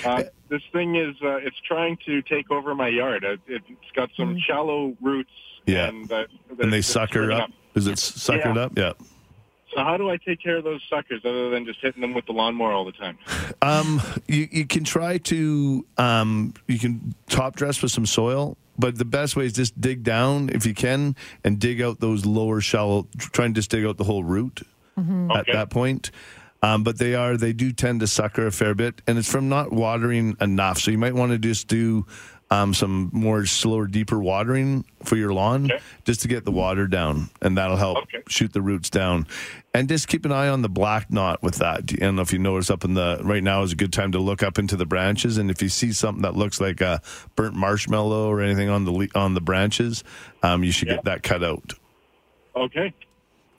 S17: Uh, this thing is uh, it's trying to take over my yard. It, it's got some shallow roots.
S6: Yeah.
S17: And, uh,
S6: And they
S17: they're
S6: sucker
S17: springing
S6: up. Is it suckered
S17: Yeah.
S6: up? Yeah.
S17: So how do I take care of those suckers other than just hitting them with the lawnmower all the time?
S6: Um, you you can try to um, you can top dress with some soil, but the best way is just dig down if you can and dig out those lower shallow. Try and just dig out the whole root
S17: Mhm.
S6: at
S17: Okay.
S6: that point. Um, but they are they do tend to sucker a fair bit, and it's from not watering enough. So you might want to just do um, some more slower, deeper watering for your lawn, just to get the water down, and that'll help shoot the roots down. And just keep an eye on the black knot with that. I don't know if you notice up in the right now is a good time to look up into the branches, and if you see something that looks like a burnt marshmallow or anything on the le- on the branches, um, you should get that cut out.
S17: Okay.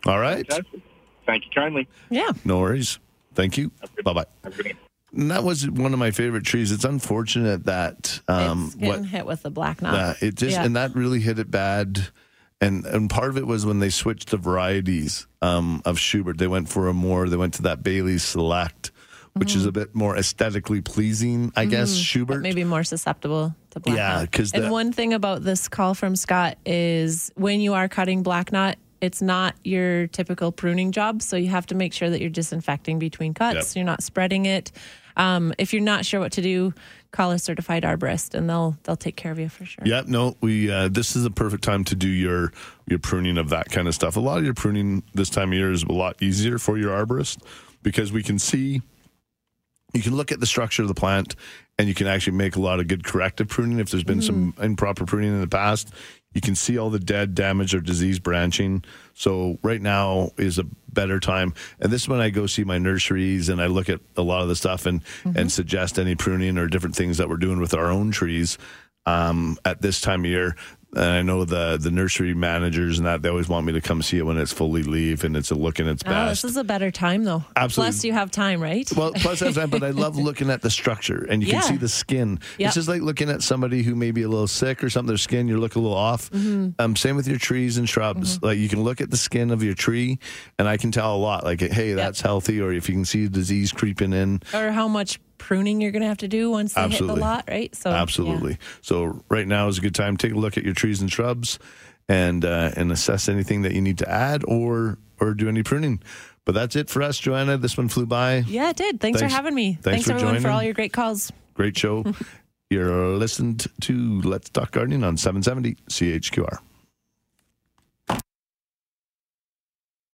S6: All right.
S17: Fantastic. Thank you kindly.
S7: Yeah.
S6: No worries. Thank you. Bye bye. And that was one of my favorite trees. It's unfortunate that um,
S7: it's getting hit with the black knot.
S6: uh, it just
S7: Yeah.
S6: and that really hit it bad. And and part of it was when they switched the varieties um, of Schubert. They went for a more. They went to that Bailey Select, which is a bit more aesthetically pleasing, I guess.
S7: Mhm. But
S6: Schubert.
S7: maybe more susceptible to black
S6: Yeah, because
S7: and one thing about this call from Scott is when you are cutting black knot, it's not your typical pruning job. So you have to make sure that you're disinfecting between cuts.
S6: Yep.
S7: You're not spreading it. Um, if you're not sure what to do, call a certified arborist, and they'll they'll take care of you for sure.
S6: Yep. No, we. Uh, this is the perfect time to do your your pruning of that kind of stuff. A lot of your pruning this time of year is a lot easier for your arborist because we can see. You can look at the structure of the plant, and you can actually make a lot of good corrective pruning if there's been some improper pruning in the past. You can see all the dead, damaged, or disease branching. So right now is a better time. And this is when I go see my nurseries and I look at a lot of the stuff and and suggest any pruning or different things that we're doing with our own trees um, at this time of year. And I know the the nursery managers and that they always want me to come see it when it's fully leaf and it's a looking its
S7: Oh,
S6: best.
S7: this is a better time though.
S6: Absolutely.
S7: Plus, you have time, right?
S6: Well, plus I have time, but I love looking at the structure, and you
S7: Yeah.
S6: can see the skin.
S7: Yep.
S6: It's just like looking at somebody who may be a little sick or something. Their skin, you look a little off.
S7: Mhm.
S6: Um, same with your trees and shrubs.
S7: Mm-hmm.
S6: Like you can look at the skin of your tree, and I can tell a lot. Like, hey, that's healthy, or if you can see disease creeping in.
S7: or how much pruning you're going to have to do once they
S6: Absolutely.
S7: hit the lot, right? So yeah.
S6: Absolutely. So right now is a good time. Take a look at your trees and shrubs, and uh, and assess anything that you need to add or or do any pruning. But that's it for us, Joanna. This one flew by.
S7: Yeah, it did. Thanks,
S6: Thanks-
S7: for having me.
S6: thanks for
S7: everyone for all your great calls.
S6: Great show. You're listened to Let's Talk Gardening on 770 CHQR.